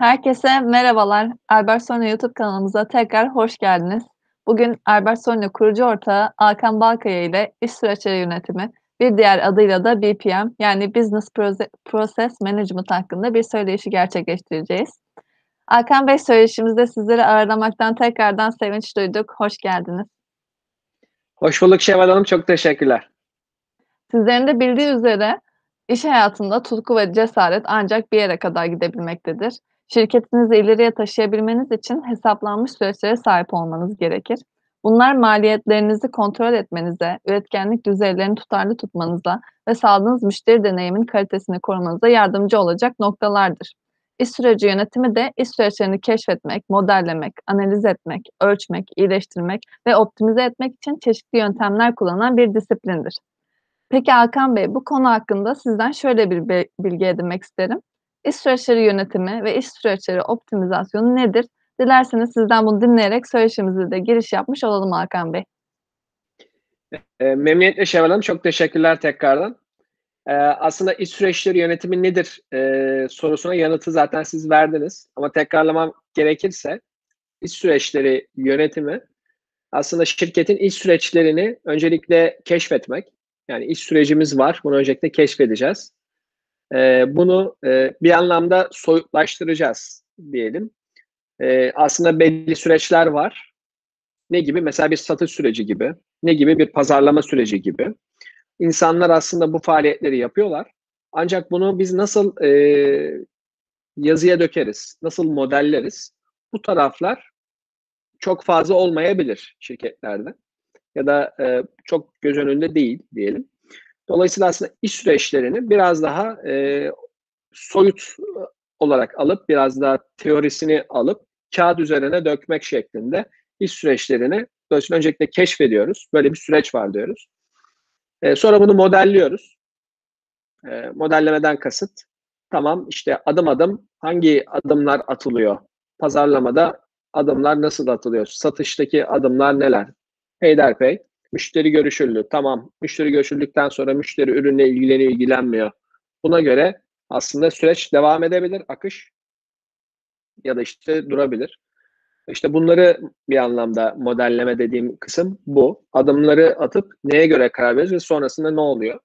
Herkese merhabalar. Albert Soyna YouTube kanalımıza tekrar hoş geldiniz. Bugün Albert Soyna kurucu ortağı Hakan Balkaya ile iş süreçleri yönetimi, bir diğer adıyla da BPM yani Business Process Management hakkında bir söyleşi gerçekleştireceğiz. Hakan Bey söyleşimizde sizleri ağırlamaktan tekrardan sevinç duyduk. Hoş geldiniz. Hoş bulduk Şevval Hanım. Çok teşekkürler. Sizlerin de bildiği üzere iş hayatında tutku ve cesaret ancak bir yere kadar gidebilmektedir. Şirketinizi ileriye taşıyabilmeniz için hesaplanmış süreçlere sahip olmanız gerekir. Bunlar maliyetlerinizi kontrol etmenize, üretkenlik düzeylerini tutarlı tutmanıza ve sağladığınız müşteri deneyimin kalitesini korumanıza yardımcı olacak noktalardır. İş süreci yönetimi de iş süreçlerini keşfetmek, modellemek, analiz etmek, ölçmek, iyileştirmek ve optimize etmek için çeşitli yöntemler kullanan bir disiplindir. Peki Hakan Bey, bu konu hakkında sizden şöyle bir bilgi edinmek isterim. İş süreçleri yönetimi ve iş süreçleri optimizasyonu nedir? Dilerseniz sizden bunu dinleyerek söyleşimize de giriş yapmış olalım Hakan Bey. E, memnuniyetle Şevval Hanım. Çok teşekkürler tekrardan. E, aslında iş süreçleri yönetimi nedir e, sorusuna yanıtı zaten siz verdiniz. Ama tekrarlamam gerekirse iş süreçleri yönetimi aslında şirketin iş süreçlerini öncelikle keşfetmek. Yani iş sürecimiz var. Bunu öncelikle keşfedeceğiz e, bunu e, bir anlamda soyutlaştıracağız diyelim. E, aslında belli süreçler var. Ne gibi? Mesela bir satış süreci gibi. Ne gibi? Bir pazarlama süreci gibi. İnsanlar aslında bu faaliyetleri yapıyorlar. Ancak bunu biz nasıl e, yazıya dökeriz, nasıl modelleriz? Bu taraflar çok fazla olmayabilir şirketlerde ya da e, çok göz önünde değil diyelim. Dolayısıyla aslında iş süreçlerini biraz daha e, soyut olarak alıp biraz daha teorisini alıp kağıt üzerine dökmek şeklinde iş süreçlerini dolayısıyla öncelikle keşfediyoruz. Böyle bir süreç var diyoruz. E, sonra bunu modelliyoruz. E, modellemeden kasıt tamam işte adım adım hangi adımlar atılıyor? Pazarlamada adımlar nasıl atılıyor? Satıştaki adımlar neler? Peyderpey Müşteri görüşüldü. Tamam. Müşteri görüşüldükten sonra müşteri ürünle ilgileniyor, ilgilenmiyor. Buna göre aslında süreç devam edebilir, akış ya da işte durabilir. İşte bunları bir anlamda modelleme dediğim kısım bu. Adımları atıp neye göre karar veriyoruz ve sonrasında ne oluyor?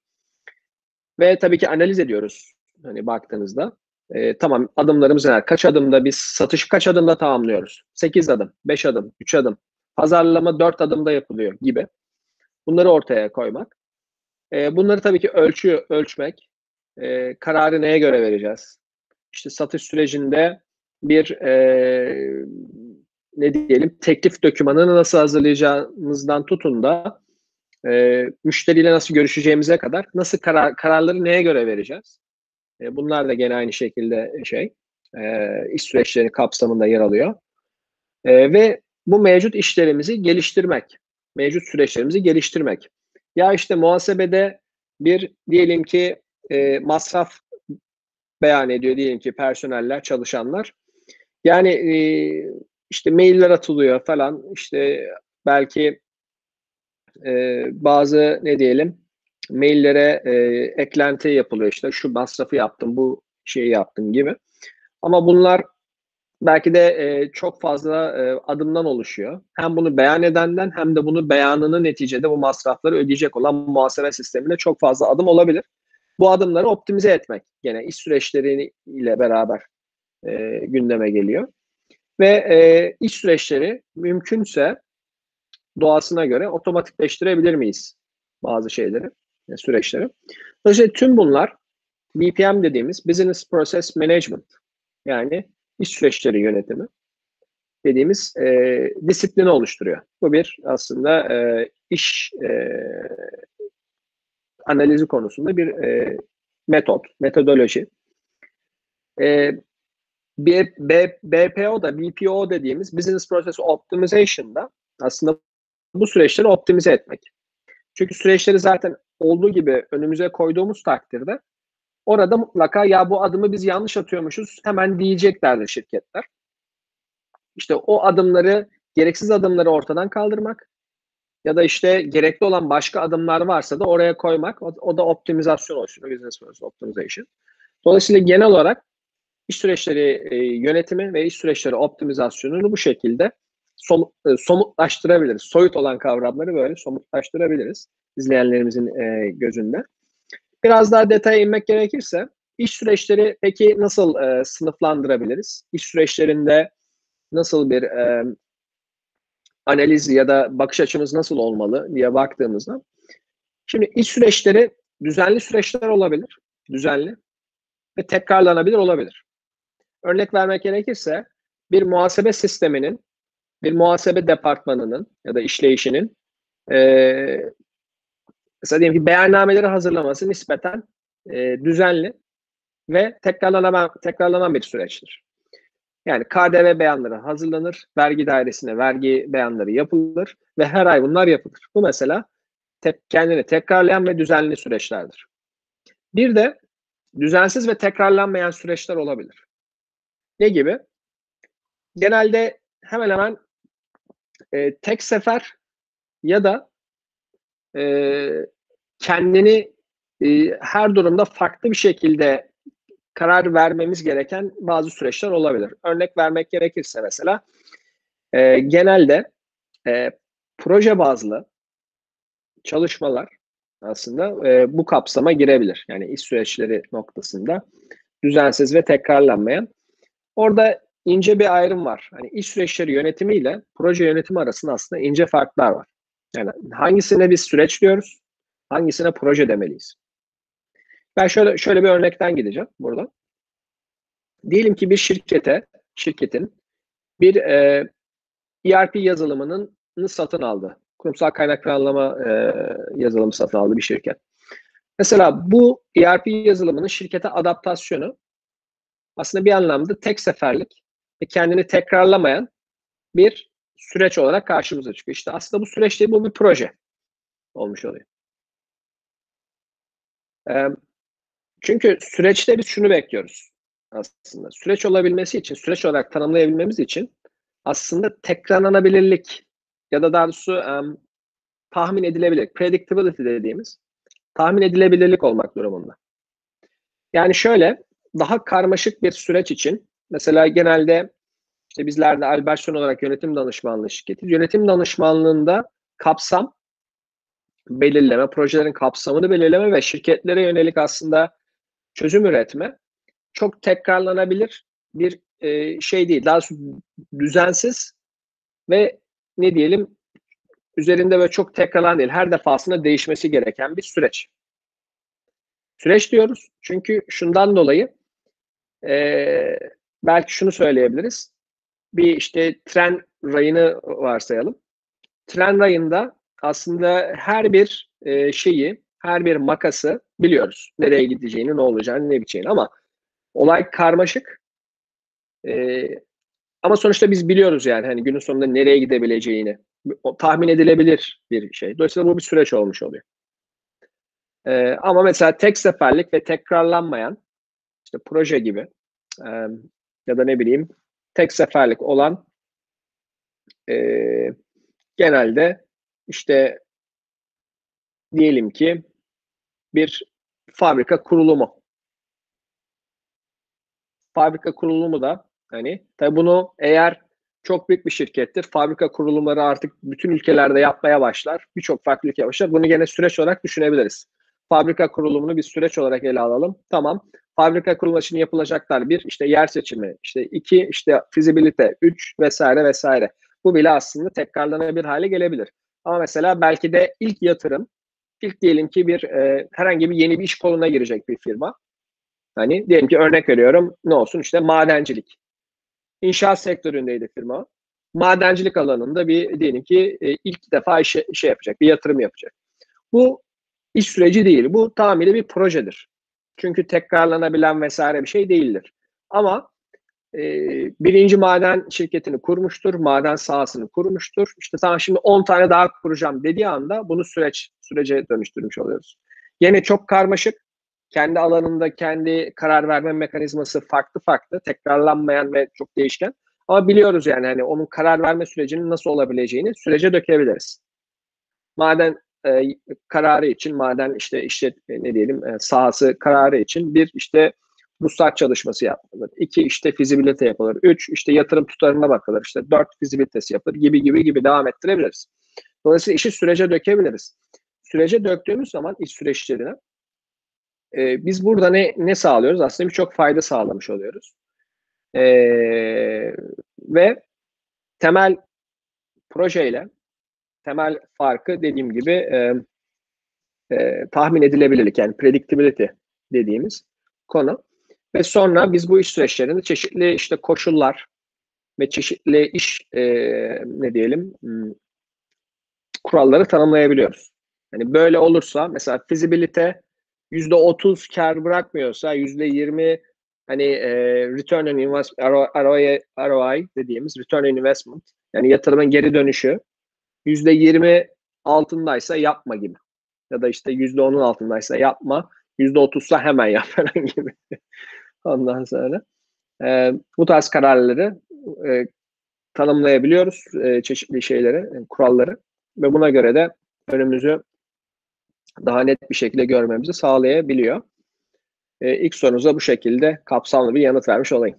Ve tabii ki analiz ediyoruz. Hani baktığınızda. E, tamam adımlarımız neler? Kaç adımda biz satış kaç adımda tamamlıyoruz? 8 adım, 5 adım, 3 adım. Pazarlama 4 adımda yapılıyor gibi. Bunları ortaya koymak. E, bunları tabii ki ölçü ölçmek. E, kararı neye göre vereceğiz? İşte satış sürecinde bir e, ne diyelim teklif dokümanını nasıl hazırlayacağımızdan tutun da e, müşteriyle nasıl görüşeceğimize kadar nasıl karar, kararları neye göre vereceğiz? E, bunlar da gene aynı şekilde şey e, iş süreçleri kapsamında yer alıyor. E, ve bu mevcut işlerimizi geliştirmek mevcut süreçlerimizi geliştirmek. Ya işte muhasebede bir diyelim ki e, masraf beyan ediyor diyelim ki personeller, çalışanlar. Yani e, işte mailler atılıyor falan işte belki e, bazı ne diyelim maillere e, eklenti yapılıyor işte şu masrafı yaptım bu şeyi yaptım gibi. Ama bunlar belki de e, çok fazla e, adımdan oluşuyor. Hem bunu beyan edenden hem de bunu beyanını neticede bu masrafları ödeyecek olan muhasebe sisteminde çok fazla adım olabilir. Bu adımları optimize etmek gene iş süreçleriyle beraber e, gündeme geliyor. Ve e, iş süreçleri mümkünse doğasına göre otomatikleştirebilir miyiz bazı şeyleri, e, süreçleri. Dolayısıyla tüm bunlar BPM dediğimiz Business Process Management yani iş süreçleri yönetimi dediğimiz e, disiplini oluşturuyor. Bu bir aslında e, iş e, analizi konusunda bir e, metot, metodoloji. E, B, B, BPO'da, BPO dediğimiz Business Process Optimization'da aslında bu süreçleri optimize etmek. Çünkü süreçleri zaten olduğu gibi önümüze koyduğumuz takdirde Orada mutlaka ya bu adımı biz yanlış atıyormuşuz hemen diyeceklerdir şirketler. İşte o adımları, gereksiz adımları ortadan kaldırmak ya da işte gerekli olan başka adımlar varsa da oraya koymak. O, o da optimizasyon oluşturuyor. Business Process Optimization. Dolayısıyla genel olarak iş süreçleri e, yönetimi ve iş süreçleri optimizasyonunu bu şekilde som, e, somutlaştırabiliriz. Soyut olan kavramları böyle somutlaştırabiliriz izleyenlerimizin e, gözünde. Biraz daha detaya inmek gerekirse iş süreçleri peki nasıl e, sınıflandırabiliriz? İş süreçlerinde nasıl bir e, analiz ya da bakış açımız nasıl olmalı diye baktığımızda şimdi iş süreçleri düzenli süreçler olabilir. Düzenli ve tekrarlanabilir olabilir. Örnek vermek gerekirse bir muhasebe sisteminin, bir muhasebe departmanının ya da işleyişinin e, mesela diyelim ki beyannameleri hazırlaması nispeten e, düzenli ve tekrarlanan, tekrarlanan bir süreçtir. Yani KDV beyanları hazırlanır, vergi dairesine vergi beyanları yapılır ve her ay bunlar yapılır. Bu mesela te- kendini tekrarlayan ve düzenli süreçlerdir. Bir de düzensiz ve tekrarlanmayan süreçler olabilir. Ne gibi? Genelde hemen hemen e, tek sefer ya da e, kendini e, her durumda farklı bir şekilde karar vermemiz gereken bazı süreçler olabilir. Örnek vermek gerekirse mesela e, genelde e, proje bazlı çalışmalar aslında e, bu kapsama girebilir. Yani iş süreçleri noktasında düzensiz ve tekrarlanmayan. Orada ince bir ayrım var. Hani iş süreçleri yönetimiyle proje yönetimi arasında aslında ince farklar var. Yani hangisine biz süreç diyoruz, hangisine proje demeliyiz. Ben şöyle şöyle bir örnekten gideceğim burada. Diyelim ki bir şirkete, şirketin bir e, ERP yazılımının satın aldı. Kurumsal kaynak planlama e, yazılımı satın aldı bir şirket. Mesela bu ERP yazılımının şirkete adaptasyonu aslında bir anlamda tek seferlik ve kendini tekrarlamayan bir süreç olarak karşımıza çıkıyor. İşte aslında bu süreçte bu bir proje olmuş oluyor. Çünkü süreçte biz şunu bekliyoruz aslında. Süreç olabilmesi için, süreç olarak tanımlayabilmemiz için aslında tekrarlanabilirlik ya da daha doğrusu um, tahmin edilebilir, predictability dediğimiz tahmin edilebilirlik olmak durumunda. Yani şöyle, daha karmaşık bir süreç için mesela genelde işte bizler de Alberson olarak yönetim danışmanlığı şirketi. Yönetim danışmanlığında kapsam belirleme, projelerin kapsamını belirleme ve şirketlere yönelik aslında çözüm üretme çok tekrarlanabilir bir e, şey değil. Daha düzensiz ve ne diyelim üzerinde böyle çok tekrarlan değil. Her defasında değişmesi gereken bir süreç. Süreç diyoruz çünkü şundan dolayı e, belki şunu söyleyebiliriz. Bir işte tren rayını varsayalım. Tren rayında aslında her bir e, şeyi, her bir makası biliyoruz. Nereye gideceğini, ne olacağını, ne biteceğini ama olay karmaşık. E, ama sonuçta biz biliyoruz yani hani günün sonunda nereye gidebileceğini. O, tahmin edilebilir bir şey. Dolayısıyla bu bir süreç olmuş oluyor. E, ama mesela tek seferlik ve tekrarlanmayan işte proje gibi e, ya da ne bileyim tek seferlik olan e, genelde işte diyelim ki bir fabrika kurulumu. Fabrika kurulumu da hani tabi bunu eğer çok büyük bir şirkettir. Fabrika kurulumları artık bütün ülkelerde yapmaya başlar. Birçok farklı ülke başlar. Bunu gene süreç olarak düşünebiliriz. Fabrika kurulumunu bir süreç olarak ele alalım. Tamam. Fabrika kurulumu için yapılacaklar bir işte yer seçimi, işte iki işte fizibilite, üç vesaire vesaire. Bu bile aslında tekrarlanabilir hale gelebilir. Ama mesela belki de ilk yatırım, ilk diyelim ki bir e, herhangi bir yeni bir iş koluna girecek bir firma. Hani diyelim ki örnek veriyorum ne olsun işte madencilik. İnşaat sektöründeydi firma. Madencilik alanında bir diyelim ki e, ilk defa iş, şey yapacak, bir yatırım yapacak. Bu iş süreci değil. Bu tamamıyla bir projedir. Çünkü tekrarlanabilen vesaire bir şey değildir. Ama e, birinci maden şirketini kurmuştur, maden sahasını kurmuştur. İşte tamam şimdi 10 tane daha kuracağım dediği anda bunu süreç sürece dönüştürmüş oluyoruz. Yine çok karmaşık. Kendi alanında kendi karar verme mekanizması farklı farklı, tekrarlanmayan ve çok değişken. Ama biliyoruz yani hani onun karar verme sürecinin nasıl olabileceğini sürece dökebiliriz. Maden e, kararı için maden işte işte ne diyelim e, sahası kararı için bir işte ruhsat çalışması yapılır. İki işte fizibilite yapılır. Üç işte yatırım tutarına bakılır. İşte dört fizibilitesi yapılır gibi gibi gibi devam ettirebiliriz. Dolayısıyla işi sürece dökebiliriz. Sürece döktüğümüz zaman iş süreçlerine e, biz burada ne ne sağlıyoruz? Aslında birçok fayda sağlamış oluyoruz. E, ve temel projeyle temel farkı dediğim gibi e, e, tahmin edilebilirlik yani predictability dediğimiz konu. Ve sonra biz bu iş süreçlerinde çeşitli işte koşullar ve çeşitli iş e, ne diyelim hmm, kuralları tanımlayabiliyoruz. Yani böyle olursa mesela fizibilite yüzde otuz kar bırakmıyorsa yüzde yirmi hani e, return on investment ROI, ROI dediğimiz return on investment yani yatırımın geri dönüşü yüzde yirmi altındaysa yapma gibi ya da işte yüzde onun altındaysa yapma yüzde otuzsa hemen yap falan gibi ondan sonra e, bu tarz kararları e, tanımlayabiliyoruz e, çeşitli şeyleri e, kuralları ve buna göre de önümüzü daha net bir şekilde görmemizi sağlayabiliyor. E, ilk sorunuza bu şekilde kapsamlı bir yanıt vermiş olayım.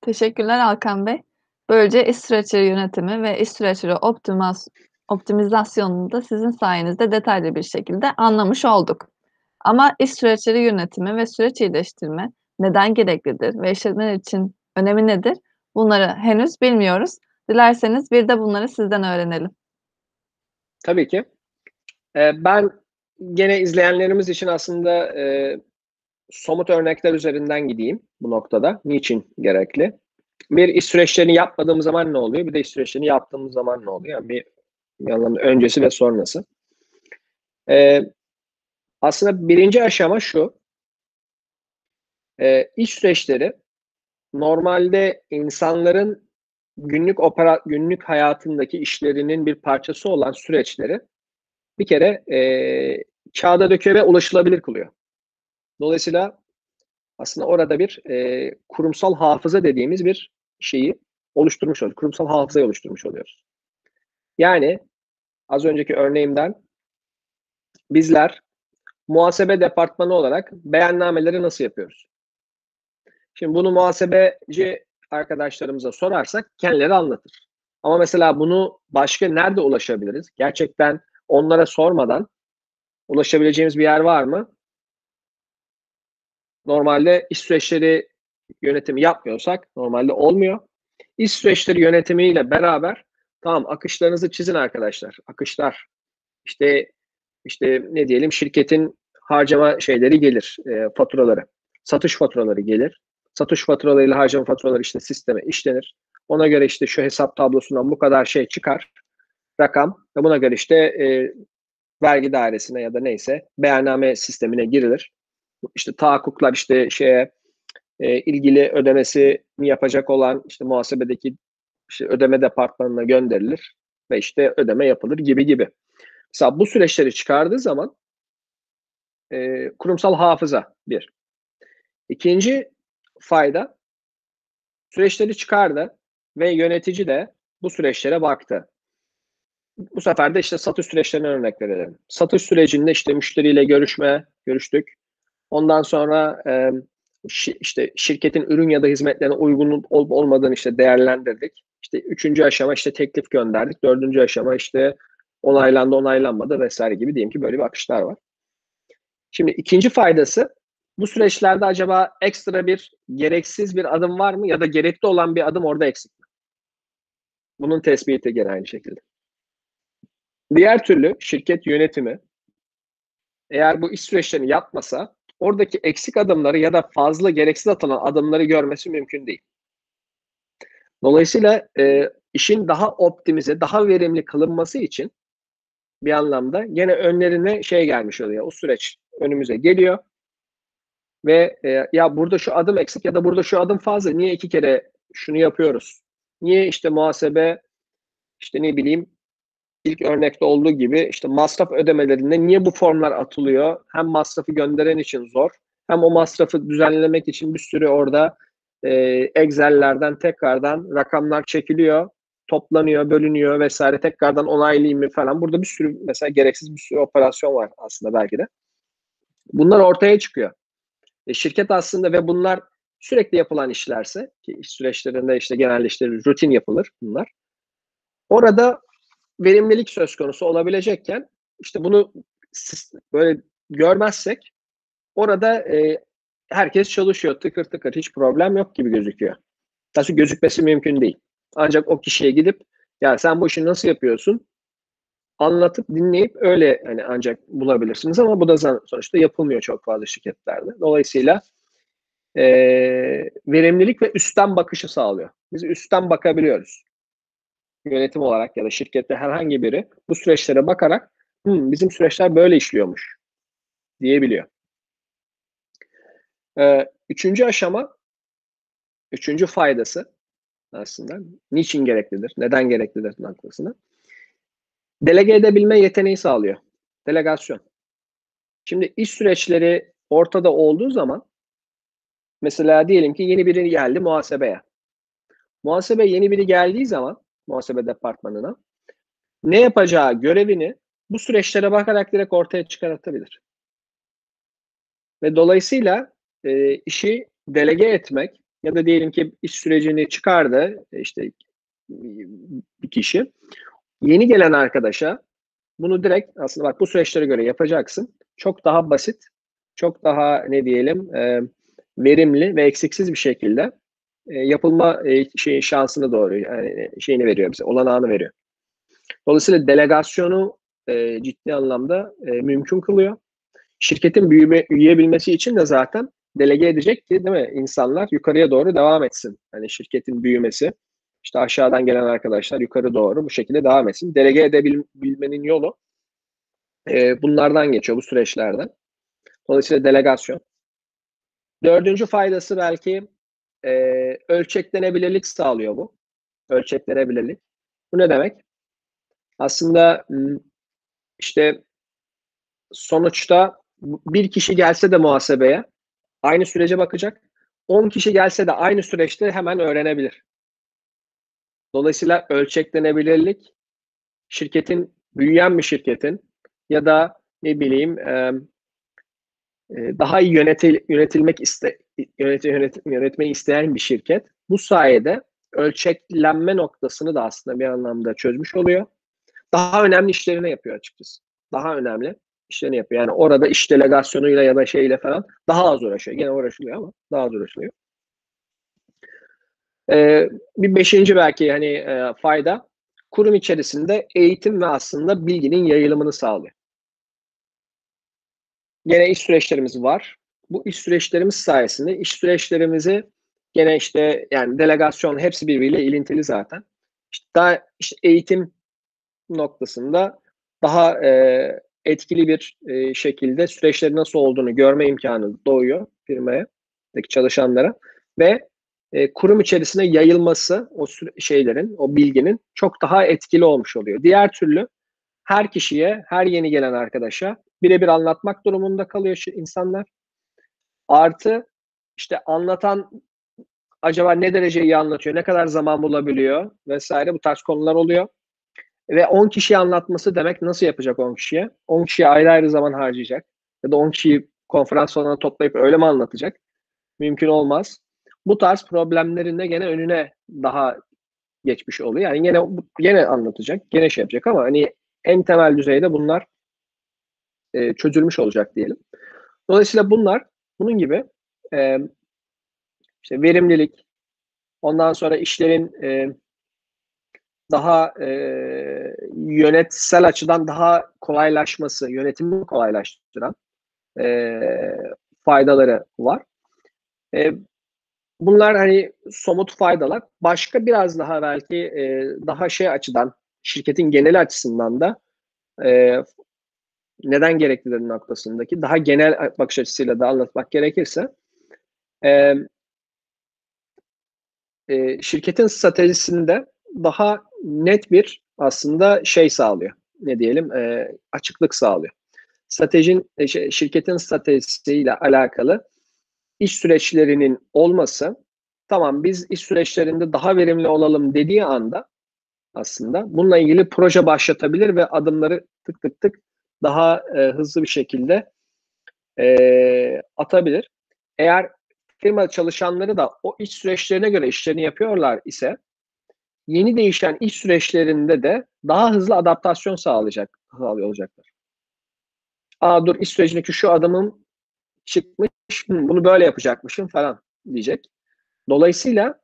Teşekkürler Alkan Bey. Böylece iş süreçleri yönetimi ve iş süreçleri optimaz, optimizasyonunu da sizin sayenizde detaylı bir şekilde anlamış olduk. Ama iş süreçleri yönetimi ve süreç iyileştirme neden gereklidir ve işletmeler için önemi nedir? Bunları henüz bilmiyoruz. Dilerseniz bir de bunları sizden öğrenelim. Tabii ki. Ee, ben gene izleyenlerimiz için aslında e, somut örnekler üzerinden gideyim bu noktada. Niçin gerekli? Bir iş süreçlerini yapmadığımız zaman ne oluyor? Bir de iş süreçlerini yaptığımız zaman ne oluyor? Yani bir, anlamda öncesi ve sonrası. Ee, aslında birinci aşama şu. E, iş süreçleri normalde insanların günlük opera günlük hayatındaki işlerinin bir parçası olan süreçleri bir kere e, kağıda döküyor ve ulaşılabilir kılıyor. Dolayısıyla aslında orada bir e, kurumsal hafıza dediğimiz bir şeyi oluşturmuş oluyoruz. Kurumsal hafızayı oluşturmuş oluyoruz. Yani az önceki örneğimden bizler muhasebe departmanı olarak beyannameleri nasıl yapıyoruz? Şimdi bunu muhasebeci arkadaşlarımıza sorarsak kendileri anlatır. Ama mesela bunu başka nerede ulaşabiliriz? Gerçekten onlara sormadan ulaşabileceğimiz bir yer var mı? Normalde iş süreçleri yönetimi yapmıyorsak normalde olmuyor. İş süreçleri yönetimiyle beraber tamam akışlarınızı çizin arkadaşlar. Akışlar. İşte işte ne diyelim şirketin harcama şeyleri gelir, e, faturaları. Satış faturaları gelir. Satış faturalarıyla harcama faturaları işte sisteme işlenir. Ona göre işte şu hesap tablosundan bu kadar şey çıkar. Rakam ve buna göre işte e, vergi dairesine ya da neyse beyanname sistemine girilir. İşte tahakkuklar işte şeye e, ilgili ödemesini yapacak olan işte muhasebedeki işte ödeme departmanına gönderilir ve işte ödeme yapılır gibi gibi. Mesela bu süreçleri çıkardığı zaman e, kurumsal hafıza bir. İkinci fayda süreçleri çıkardı ve yönetici de bu süreçlere baktı. Bu sefer de işte satış süreçlerine örnek verelim. Satış sürecinde işte müşteriyle görüşme, görüştük. Ondan sonra e, işte şirketin ürün ya da hizmetlerine uygun olup olmadığını işte değerlendirdik. İşte üçüncü aşama işte teklif gönderdik. Dördüncü aşama işte onaylandı, onaylanmadı vesaire gibi diyelim ki böyle bir akışlar var. Şimdi ikinci faydası bu süreçlerde acaba ekstra bir gereksiz bir adım var mı ya da gerekli olan bir adım orada eksik mi? Bunun tespiti gene aynı şekilde. Diğer türlü şirket yönetimi eğer bu iş süreçlerini yapmasa oradaki eksik adımları ya da fazla gereksiz atılan adımları görmesi mümkün değil. Dolayısıyla e, işin daha optimize, daha verimli kılınması için bir anlamda gene önlerine şey gelmiş oluyor. O süreç önümüze geliyor ve e, ya burada şu adım eksik ya da burada şu adım fazla. Niye iki kere şunu yapıyoruz? Niye işte muhasebe işte ne bileyim ilk örnekte olduğu gibi işte masraf ödemelerinde niye bu formlar atılıyor? Hem masrafı gönderen için zor hem o masrafı düzenlemek için bir sürü orada e, Excel'lerden tekrardan rakamlar çekiliyor, toplanıyor, bölünüyor vesaire tekrardan onaylayayım mı falan. Burada bir sürü mesela gereksiz bir sürü operasyon var aslında belki de. Bunlar ortaya çıkıyor. E, şirket aslında ve bunlar sürekli yapılan işlerse ki iş süreçlerinde işte işte rutin yapılır bunlar. Orada verimlilik söz konusu olabilecekken işte bunu böyle görmezsek orada e, herkes çalışıyor tıkır tıkır hiç problem yok gibi gözüküyor. Nasıl gözükmesi mümkün değil. Ancak o kişiye gidip ya sen bu işi nasıl yapıyorsun? Anlatıp dinleyip öyle hani ancak bulabilirsiniz ama bu da sonuçta yapılmıyor çok fazla şirketlerde. Dolayısıyla e, verimlilik ve üstten bakışı sağlıyor. Biz üstten bakabiliyoruz. Yönetim olarak ya da şirkette herhangi biri bu süreçlere bakarak Hı, bizim süreçler böyle işliyormuş diyebiliyor. Ee, üçüncü aşama, üçüncü faydası aslında niçin gereklidir, neden gereklidir noktasını delege edebilme yeteneği sağlıyor. Delegasyon. Şimdi iş süreçleri ortada olduğu zaman mesela diyelim ki yeni biri geldi muhasebeye. Muhasebe yeni biri geldiği zaman muhasebe departmanına ne yapacağı görevini bu süreçlere bakarak direkt ortaya çıkartabilir. Ve dolayısıyla e, işi delege etmek ya da diyelim ki iş sürecini çıkardı işte bir kişi yeni gelen arkadaşa bunu direkt aslında bak bu süreçlere göre yapacaksın. Çok daha basit, çok daha ne diyelim e, verimli ve eksiksiz bir şekilde e, yapılma e, şey şansını doğru yani şeyini veriyor bize, olanağını veriyor. Dolayısıyla delegasyonu e, ciddi anlamda e, mümkün kılıyor. Şirketin büyüme, büyüyebilmesi için de zaten delege edecek ki değil mi insanlar yukarıya doğru devam etsin. Hani şirketin büyümesi işte aşağıdan gelen arkadaşlar yukarı doğru bu şekilde devam etsin. Delege edebilmenin yolu e, bunlardan geçiyor bu süreçlerden. Dolayısıyla delegasyon. Dördüncü faydası belki e, ölçeklenebilirlik sağlıyor bu. Ölçeklenebilirlik. Bu ne demek? Aslında işte sonuçta bir kişi gelse de muhasebeye aynı sürece bakacak. 10 kişi gelse de aynı süreçte hemen öğrenebilir. Dolayısıyla ölçeklenebilirlik şirketin, büyüyen bir şirketin ya da ne bileyim e, daha iyi yönetil, yönetilmek iste, yönet, yönet, yönetmeyi isteyen bir şirket bu sayede ölçeklenme noktasını da aslında bir anlamda çözmüş oluyor daha önemli işlerini yapıyor açıkçası. Daha önemli işlerini yapıyor. Yani orada iş delegasyonuyla ya da şeyle falan daha az uğraşıyor. Gene uğraşılıyor ama daha az uğraşılıyor. Ee, bir beşinci belki hani e, fayda kurum içerisinde eğitim ve aslında bilginin yayılımını sağlıyor. Gene iş süreçlerimiz var. Bu iş süreçlerimiz sayesinde iş süreçlerimizi gene işte yani delegasyon hepsi birbiriyle ilintili zaten. İşte daha işte eğitim noktasında daha e, etkili bir e, şekilde süreçlerin nasıl olduğunu görme imkanı doğuyor firmaya, çalışanlara ve e, kurum içerisine yayılması o şeylerin, o bilginin çok daha etkili olmuş oluyor. Diğer türlü her kişiye, her yeni gelen arkadaşa birebir anlatmak durumunda kalıyor insanlar. Artı işte anlatan acaba ne derece iyi anlatıyor, ne kadar zaman bulabiliyor vesaire bu tarz konular oluyor. Ve 10 kişiye anlatması demek nasıl yapacak 10 kişiye? 10 kişiye ayrı ayrı zaman harcayacak. Ya da 10 kişiyi konferans salonuna toplayıp öyle mi anlatacak? Mümkün olmaz. Bu tarz problemlerin de gene önüne daha geçmiş oluyor. Yani gene gene anlatacak, gene şey yapacak ama hani en temel düzeyde bunlar e, çözülmüş olacak diyelim. Dolayısıyla bunlar bunun gibi e, işte verimlilik, ondan sonra işlerin e, daha e, yönetsel açıdan daha kolaylaşması, yönetimi kolaylaştıran e, faydaları var. E, bunlar hani somut faydalar. Başka biraz daha belki e, daha şey açıdan, şirketin genel açısından da e, neden gereklidir noktasındaki daha genel bakış açısıyla da anlatmak gerekirse e, e, şirketin stratejisinde daha net bir aslında şey sağlıyor. Ne diyelim? E, açıklık sağlıyor. Stratejin, e, şey, şirketin stratejisiyle alakalı iş süreçlerinin olması tamam biz iş süreçlerinde daha verimli olalım dediği anda aslında bununla ilgili proje başlatabilir ve adımları tık tık tık daha e, hızlı bir şekilde e, atabilir. eğer firma çalışanları da o iş süreçlerine göre işlerini yapıyorlar ise yeni değişen iş süreçlerinde de daha hızlı adaptasyon sağlayacak olacaklar. Aa dur iş sürecindeki şu adımım çıkmış, bunu böyle yapacakmışım falan diyecek. Dolayısıyla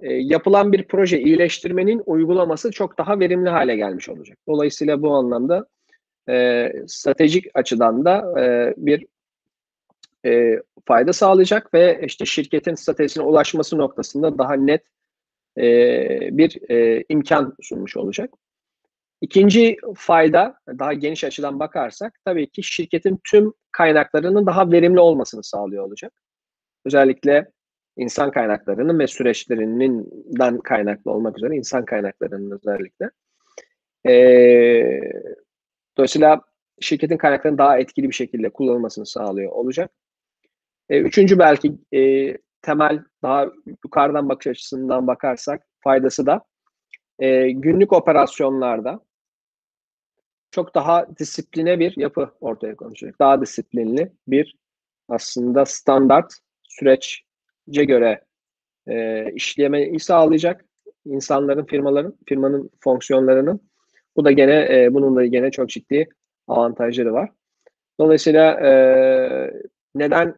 e, yapılan bir proje iyileştirmenin uygulaması çok daha verimli hale gelmiş olacak. Dolayısıyla bu anlamda e, stratejik açıdan da e, bir e, fayda sağlayacak ve işte şirketin stratejisine ulaşması noktasında daha net e, bir e, imkan sunmuş olacak. İkinci fayda, daha geniş açıdan bakarsak tabii ki şirketin tüm kaynaklarının daha verimli olmasını sağlıyor olacak. Özellikle insan kaynaklarının ve süreçlerinden kaynaklı olmak üzere insan kaynaklarının özellikle. Ee, dolayısıyla şirketin kaynaklarının daha etkili bir şekilde kullanılmasını sağlıyor olacak. Ee, üçüncü belki e, temel daha yukarıdan bakış açısından bakarsak faydası da e, günlük operasyonlarda çok daha disipline bir yapı ortaya konacak. Daha disiplinli bir aslında standart süreç göre e, işlemeyi sağlayacak insanların, firmaların, firmanın fonksiyonlarının. Bu da gene e, bunun gene çok ciddi avantajları var. Dolayısıyla e, neden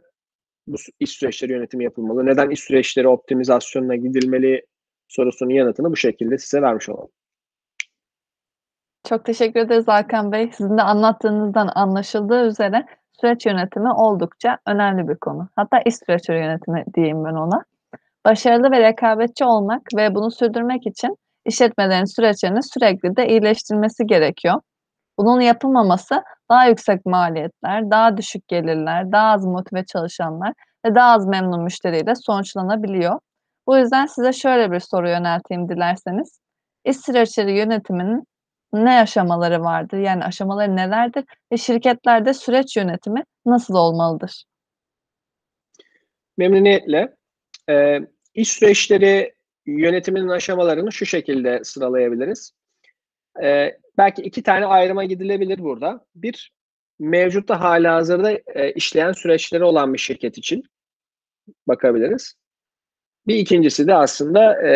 bu iş süreçleri yönetimi yapılmalı, neden iş süreçleri optimizasyonuna gidilmeli sorusunun yanıtını bu şekilde size vermiş olalım. Çok teşekkür ederiz Hakan Bey. Sizin de anlattığınızdan anlaşıldığı üzere süreç yönetimi oldukça önemli bir konu. Hatta iş süreçleri yönetimi diyeyim ben ona. Başarılı ve rekabetçi olmak ve bunu sürdürmek için işletmelerin süreçlerini sürekli de iyileştirmesi gerekiyor. Bunun yapılmaması daha yüksek maliyetler, daha düşük gelirler, daha az motive çalışanlar ve daha az memnun müşteriyle sonuçlanabiliyor. Bu yüzden size şöyle bir soru yönelteyim dilerseniz. İş süreçleri yönetiminin ne aşamaları vardır? Yani aşamaları nelerdir ve şirketlerde süreç yönetimi nasıl olmalıdır? Memnuniyetle. Ee, iş süreçleri yönetiminin aşamalarını şu şekilde sıralayabiliriz. Ee, belki iki tane ayrıma gidilebilir burada. Bir, mevcutta hala hazırda e, işleyen süreçleri olan bir şirket için bakabiliriz. Bir ikincisi de aslında e,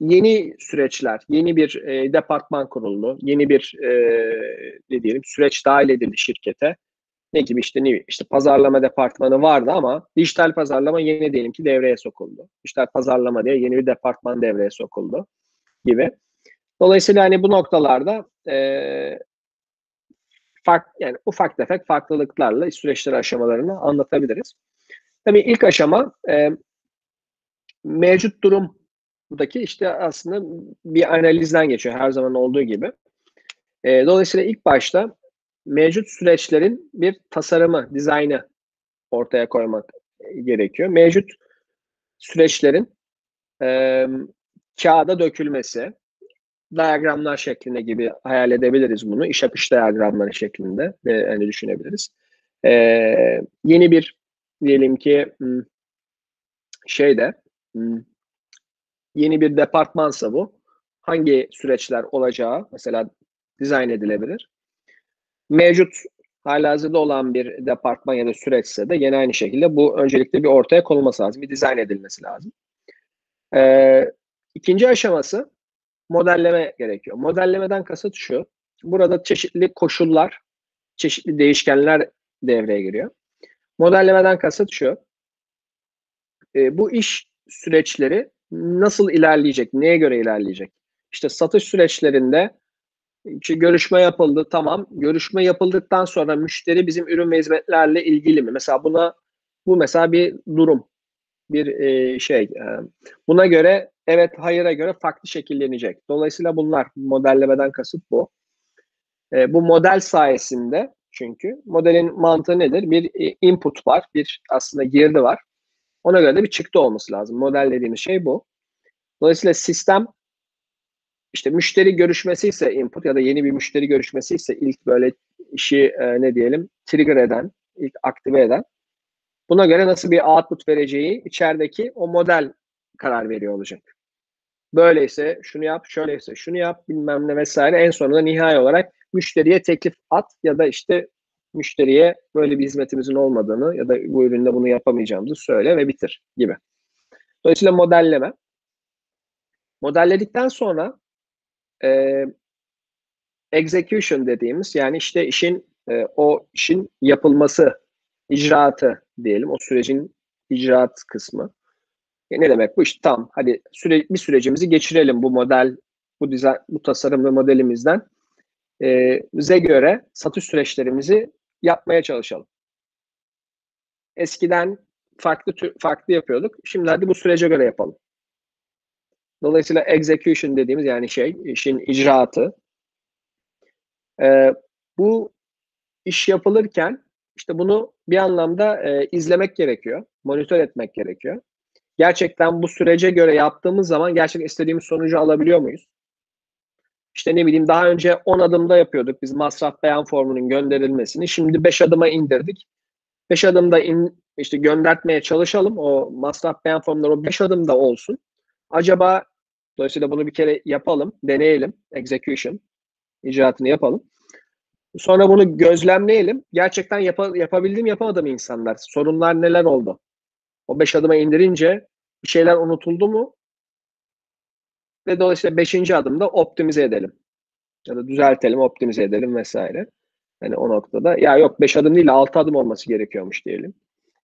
yeni süreçler, yeni bir e, departman kuruldu, yeni bir e, ne diyelim süreç dahil edildi şirkete. Ne gibi işte ne işte pazarlama departmanı vardı ama dijital pazarlama yeni diyelim ki devreye sokuldu. Dijital pazarlama diye yeni bir departman devreye sokuldu gibi. Dolayısıyla hani bu noktalarda e, fark yani ufak tefek farklılıklarla süreçleri aşamalarını anlatabiliriz. Tabii ilk aşama e, mevcut durum buradaki işte aslında bir analizden geçiyor her zaman olduğu gibi. E, dolayısıyla ilk başta mevcut süreçlerin bir tasarımı, dizaynı ortaya koymak gerekiyor. Mevcut süreçlerin e, kağıda dökülmesi, diyagramlar şeklinde gibi hayal edebiliriz bunu. İş akış diyagramları şeklinde de hani düşünebiliriz. E, yeni bir diyelim ki hmm, şeyde hmm, yeni bir departmansa bu hangi süreçler olacağı mesela dizayn edilebilir. Mevcut halihazırda olan bir departman ya da süreçse de yine aynı şekilde bu öncelikle bir ortaya konulması lazım, bir dizayn edilmesi lazım. Ee, ikinci aşaması modelleme gerekiyor. Modellemeden kasıt şu, burada çeşitli koşullar, çeşitli değişkenler devreye giriyor. Modellemeden kasıt şu, e, bu iş süreçleri nasıl ilerleyecek, neye göre ilerleyecek? İşte satış süreçlerinde işte görüşme yapıldı, tamam. Görüşme yapıldıktan sonra müşteri bizim ürün ve hizmetlerle ilgili mi? Mesela buna bu mesela bir durum, bir e, şey. E, buna göre evet, hayıra göre farklı şekillenecek. Dolayısıyla bunlar modellemeden kasıt bu. E, bu model sayesinde çünkü modelin mantığı nedir? Bir e, input var, bir aslında girdi var. Ona göre de bir çıktı olması lazım. Model dediğimiz şey bu. Dolayısıyla sistem işte müşteri görüşmesi ise input ya da yeni bir müşteri görüşmesi ise ilk böyle işi e, ne diyelim trigger eden, ilk aktive eden. Buna göre nasıl bir output vereceği içerideki o model karar veriyor olacak. Böyleyse şunu yap, şöyleyse şunu yap bilmem ne vesaire en sonunda nihai olarak müşteriye teklif at ya da işte müşteriye böyle bir hizmetimizin olmadığını ya da bu üründe bunu yapamayacağımızı söyle ve bitir gibi. Dolayısıyla modelleme. Modelledikten sonra e, execution dediğimiz yani işte işin e, o işin yapılması, icraatı diyelim o sürecin icraat kısmı. Ne demek bu? İşte tam hadi süre, bir sürecimizi geçirelim bu model, bu dizayn, bu tasarım modelimizden e, bize göre satış süreçlerimizi yapmaya çalışalım. Eskiden farklı tür, farklı yapıyorduk. Şimdi hadi bu sürece göre yapalım. Dolayısıyla execution dediğimiz yani şey, işin icraatı. E, bu iş yapılırken işte bunu bir anlamda e, izlemek gerekiyor, monitör etmek gerekiyor. Gerçekten bu sürece göre yaptığımız zaman gerçekten istediğimiz sonucu alabiliyor muyuz? İşte ne bileyim daha önce 10 adımda yapıyorduk biz masraf beyan formunun gönderilmesini. Şimdi 5 adıma indirdik. 5 adımda in, işte göndertmeye çalışalım. O masraf beyan formları o 5 adımda olsun. Acaba dolayısıyla bunu bir kere yapalım, deneyelim. Execution icraatını yapalım. Sonra bunu gözlemleyelim. Gerçekten yap yapabildim yapamadım insanlar. Sorunlar neler oldu? O 5 adıma indirince bir şeyler unutuldu mu? Ve dolayısıyla 5. adımda optimize edelim. Ya da düzeltelim, optimize edelim vesaire. Yani o noktada ya yok 5 adım değil 6 adım olması gerekiyormuş diyelim.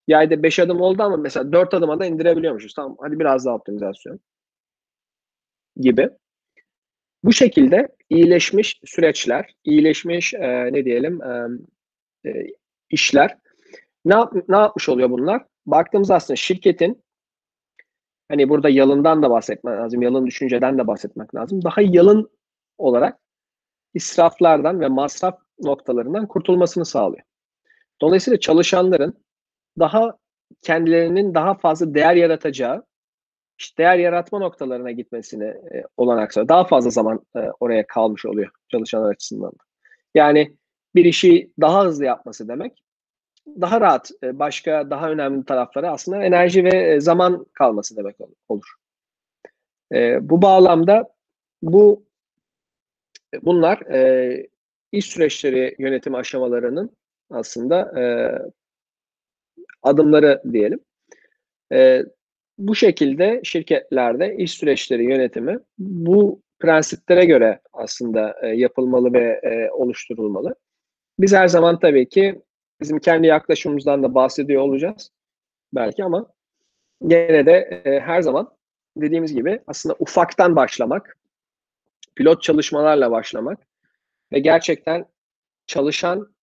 Ya da 5 adım oldu ama mesela 4 adıma da indirebiliyormuşuz. Tamam hadi biraz daha optimizasyon gibi. Bu şekilde iyileşmiş süreçler, iyileşmiş e, ne diyelim e, işler ne, ne yapmış oluyor bunlar? Baktığımız aslında şirketin hani burada yalından da bahsetmek lazım, yalın düşünceden de bahsetmek lazım. Daha yalın olarak israflardan ve masraf noktalarından kurtulmasını sağlıyor. Dolayısıyla çalışanların daha kendilerinin daha fazla değer yaratacağı işte değer yaratma noktalarına gitmesine e, olanak sağlıyor. Daha fazla zaman e, oraya kalmış oluyor çalışanlar açısından. Yani bir işi daha hızlı yapması demek daha rahat e, başka daha önemli taraflara aslında enerji ve e, zaman kalması demek olur. E, bu bağlamda bu bunlar iş süreçleri yönetim aşamalarının aslında adımları diyelim. Bu şekilde şirketlerde iş süreçleri yönetimi bu prensiplere göre aslında yapılmalı ve oluşturulmalı. Biz her zaman tabii ki bizim kendi yaklaşımımızdan da bahsediyor olacağız belki ama gene de e, her zaman dediğimiz gibi aslında ufaktan başlamak, pilot çalışmalarla başlamak ve gerçekten çalışan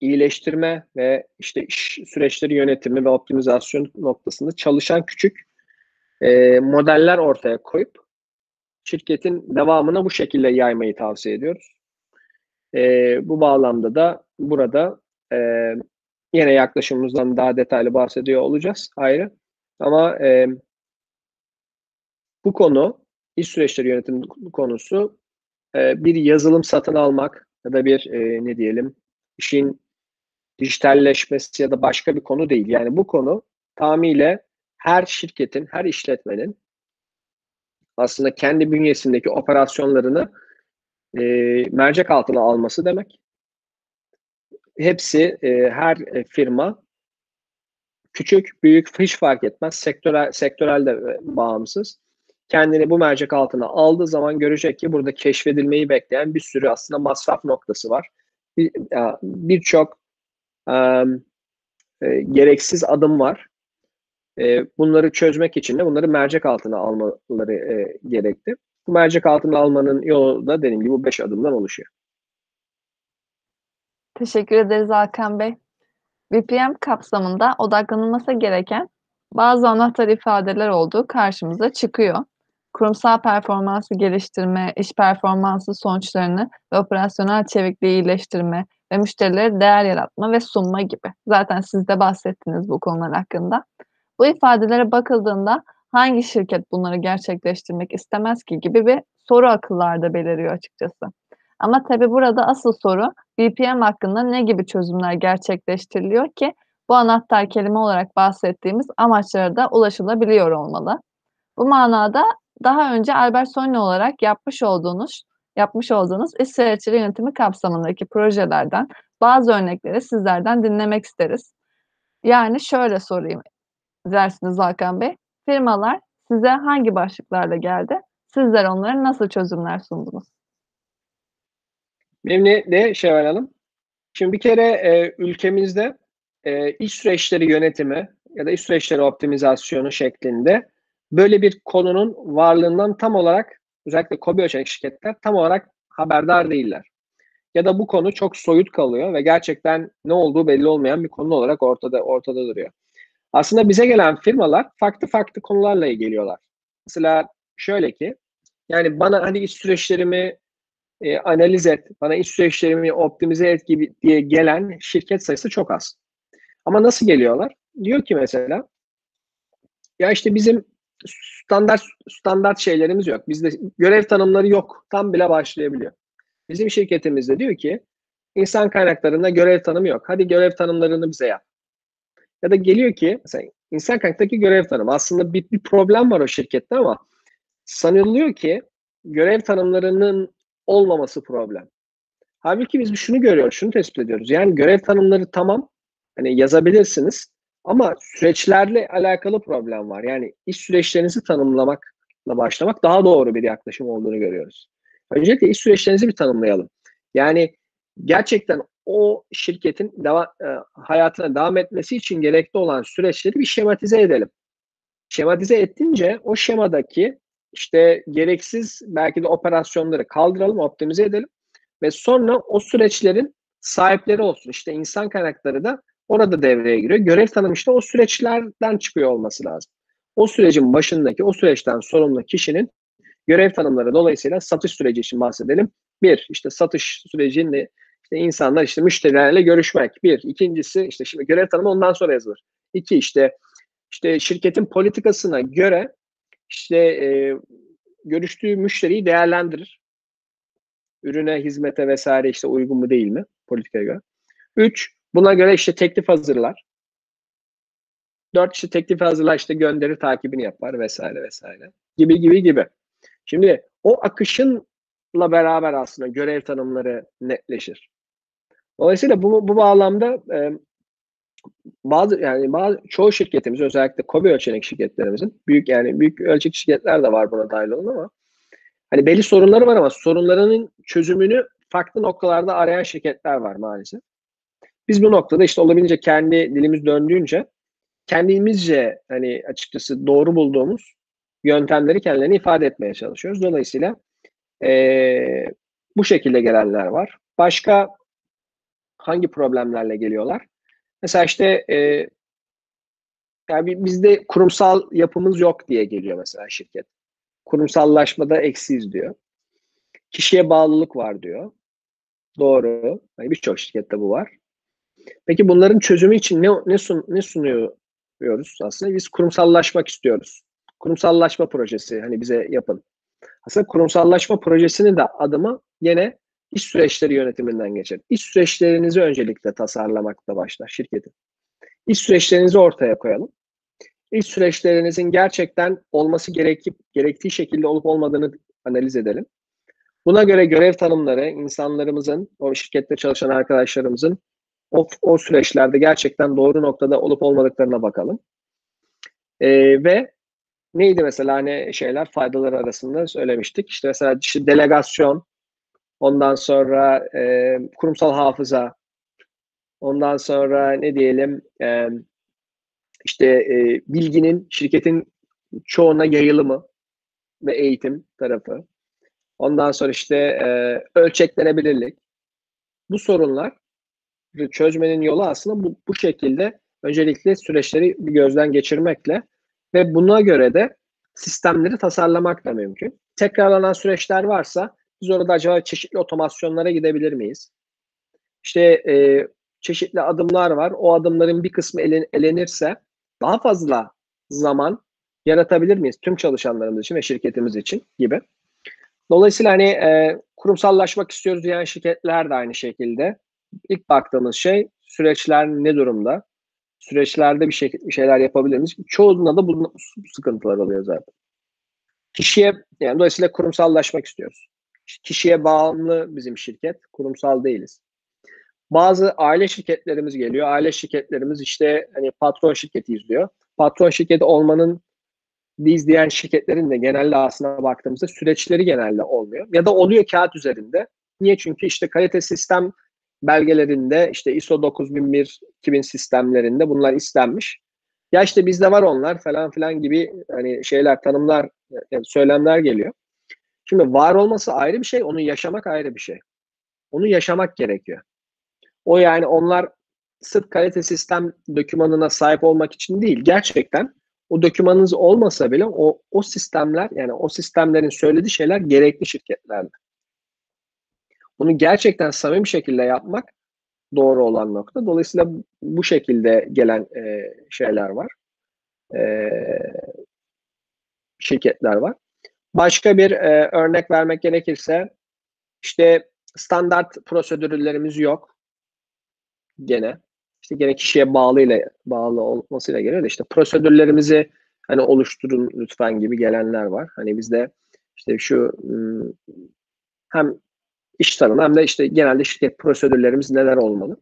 iyileştirme ve işte iş süreçleri yönetimi ve optimizasyon noktasında çalışan küçük e, modeller ortaya koyup şirketin devamına bu şekilde yaymayı tavsiye ediyoruz. E, bu bağlamda da burada e, yine yaklaşımımızdan daha detaylı bahsediyor olacağız ayrı. Ama e, bu konu iş süreçleri yönetim konusu e, bir yazılım satın almak ya da bir e, ne diyelim işin dijitalleşmesi ya da başka bir konu değil. Yani bu konu tamamıyla her şirketin, her işletmenin aslında kendi bünyesindeki operasyonlarını e, mercek altına alması demek. Hepsi, e, her e, firma küçük, büyük hiç fark etmez. Sektörel, sektörel de bağımsız. Kendini bu mercek altına aldığı zaman görecek ki burada keşfedilmeyi bekleyen bir sürü aslında masraf noktası var. Birçok bir, e, e, gereksiz adım var. E, bunları çözmek için de bunları mercek altına almaları e, gerekti. Bu mercek altına almanın yolu da dediğim gibi bu beş adımdan oluşuyor. Teşekkür ederiz Hakan Bey. VPM kapsamında odaklanılması gereken bazı anahtar ifadeler olduğu karşımıza çıkıyor. Kurumsal performansı geliştirme, iş performansı sonuçlarını ve operasyonel çevikliği iyileştirme ve müşterilere değer yaratma ve sunma gibi. Zaten siz de bahsettiniz bu konular hakkında. Bu ifadelere bakıldığında hangi şirket bunları gerçekleştirmek istemez ki gibi bir soru akıllarda beliriyor açıkçası. Ama tabii burada asıl soru BPM hakkında ne gibi çözümler gerçekleştiriliyor ki bu anahtar kelime olarak bahsettiğimiz amaçlara da ulaşılabiliyor olmalı. Bu manada daha önce Albert Sony olarak yapmış olduğunuz yapmış olduğunuz iş süreçleri yönetimi kapsamındaki projelerden Bazı örnekleri sizlerden dinlemek isteriz. Yani şöyle sorayım dersiniz Hakan Bey. Firmalar size hangi başlıklarla geldi? Sizler onlara nasıl çözümler sundunuz? Memnuniyetle Şevval Hanım. Şimdi bir kere e, ülkemizde e, iş süreçleri yönetimi ya da iş süreçleri optimizasyonu şeklinde böyle bir konunun varlığından tam olarak özellikle KOBİ ölçek şirketler tam olarak haberdar değiller. Ya da bu konu çok soyut kalıyor ve gerçekten ne olduğu belli olmayan bir konu olarak ortada ortada duruyor. Aslında bize gelen firmalar farklı farklı konularla geliyorlar. Mesela şöyle ki yani bana hani iş süreçlerimi e, analiz et, bana iş süreçlerimi optimize et gibi diye gelen şirket sayısı çok az. Ama nasıl geliyorlar? Diyor ki mesela ya işte bizim standart standart şeylerimiz yok. Bizde görev tanımları yok. Tam bile başlayabiliyor. Bizim şirketimizde diyor ki insan kaynaklarında görev tanımı yok. Hadi görev tanımlarını bize yap. Ya da geliyor ki mesela insan kaynaktaki görev tanımı aslında bir, bir problem var o şirkette ama sanılıyor ki görev tanımlarının olmaması problem. Halbuki biz şunu görüyoruz, şunu tespit ediyoruz. Yani görev tanımları tamam, hani yazabilirsiniz ama süreçlerle alakalı problem var. Yani iş süreçlerinizi tanımlamakla başlamak daha doğru bir yaklaşım olduğunu görüyoruz. Öncelikle iş süreçlerinizi bir tanımlayalım. Yani gerçekten o şirketin deva, e, hayatına devam etmesi için gerekli olan süreçleri bir şematize edelim. Şematize ettince o şemadaki işte gereksiz belki de operasyonları kaldıralım, optimize edelim ve sonra o süreçlerin sahipleri olsun. İşte insan kaynakları da orada devreye giriyor. Görev tanım işte o süreçlerden çıkıyor olması lazım. O sürecin başındaki, o süreçten sorumlu kişinin görev tanımları dolayısıyla satış süreci için bahsedelim. Bir, işte satış sürecinde işte insanlar işte müşterilerle görüşmek. Bir. ikincisi işte şimdi görev tanımı ondan sonra yazılır. İki işte işte şirketin politikasına göre işte e, görüştüğü müşteriyi değerlendirir. Ürüne, hizmete vesaire işte uygun mu değil mi politikaya göre. Üç, buna göre işte teklif hazırlar. Dört, işte teklif hazırlar işte gönderir takibini yapar vesaire vesaire. Gibi gibi gibi. Şimdi o akışınla beraber aslında görev tanımları netleşir. Dolayısıyla bu, bu bağlamda e, bazı yani bazı çoğu şirketimiz özellikle kobi ölçenek şirketlerimizin büyük yani büyük ölçek şirketler de var buna dahil olun ama hani belli sorunları var ama sorunlarının çözümünü farklı noktalarda arayan şirketler var maalesef. Biz bu noktada işte olabildiğince kendi dilimiz döndüğünce kendimizce hani açıkçası doğru bulduğumuz yöntemleri kendilerini ifade etmeye çalışıyoruz. Dolayısıyla ee, bu şekilde gelenler var. Başka hangi problemlerle geliyorlar? Mesela işte e, yani bizde kurumsal yapımız yok diye geliyor mesela şirket. Kurumsallaşmada eksiyiz diyor. Kişiye bağlılık var diyor. Doğru. Yani Birçok şirkette bu var. Peki bunların çözümü için ne ne, sun, ne sunuyoruz aslında? Biz kurumsallaşmak istiyoruz. Kurumsallaşma projesi hani bize yapın. Aslında kurumsallaşma projesinin de adımı yine iş süreçleri yönetiminden geçer. İş süreçlerinizi öncelikle tasarlamakla başlar şirketin. İş süreçlerinizi ortaya koyalım. İş süreçlerinizin gerçekten olması gerekip gerektiği şekilde olup olmadığını analiz edelim. Buna göre görev tanımları insanlarımızın, o şirkette çalışan arkadaşlarımızın o, o süreçlerde gerçekten doğru noktada olup olmadıklarına bakalım. Ee, ve neydi mesela hani şeyler faydaları arasında söylemiştik. İşte mesela işte delegasyon, Ondan sonra e, kurumsal hafıza. Ondan sonra ne diyelim e, işte e, bilginin şirketin çoğuna yayılımı ve eğitim tarafı. Ondan sonra işte e, ölçeklenebilirlik. Bu sorunlar çözmenin yolu aslında bu, bu şekilde öncelikle süreçleri bir gözden geçirmekle ve buna göre de sistemleri tasarlamak da mümkün. Tekrarlanan süreçler varsa biz orada acaba çeşitli otomasyonlara gidebilir miyiz? İşte e, çeşitli adımlar var. O adımların bir kısmı elen, elenirse daha fazla zaman yaratabilir miyiz tüm çalışanlarımız için ve şirketimiz için gibi. Dolayısıyla hani e, kurumsallaşmak istiyoruz diyen şirketler de aynı şekilde. İlk baktığımız şey süreçler ne durumda? Süreçlerde bir, şey, bir şeyler yapabilir miyiz? Çoğunda da bu sıkıntılar oluyor zaten. Kişiye yani dolayısıyla kurumsallaşmak istiyoruz. Kişiye bağımlı bizim şirket. Kurumsal değiliz. bazı aile şirketlerimiz geliyor. Aile şirketlerimiz işte hani patron şirketi izliyor. Patron şirketi olmanın biz diğer şirketlerin de genelde aslına baktığımızda süreçleri genelde olmuyor. Ya da oluyor kağıt üzerinde. Niye? Çünkü işte kalite sistem belgelerinde işte ISO 9001 2000 sistemlerinde bunlar istenmiş. Ya işte bizde var onlar falan filan gibi hani şeyler, tanımlar, yani söylemler geliyor. Şimdi var olması ayrı bir şey, onu yaşamak ayrı bir şey. Onu yaşamak gerekiyor. O yani onlar sırf kalite sistem dokümanına sahip olmak için değil, gerçekten o dokümanınız olmasa bile o, o sistemler yani o sistemlerin söylediği şeyler gerekli şirketlerde. Bunu gerçekten samimi şekilde yapmak doğru olan nokta. Dolayısıyla bu şekilde gelen e, şeyler var. E, şirketler var. Başka bir e, örnek vermek gerekirse işte standart prosedürlerimiz yok. Gene işte gene kişiye bağlı ile bağlı olmasıyla geliyor da işte prosedürlerimizi hani oluşturun lütfen gibi gelenler var. Hani bizde işte şu hem iş tanımı hem de işte genelde şirket prosedürlerimiz neler olmalı.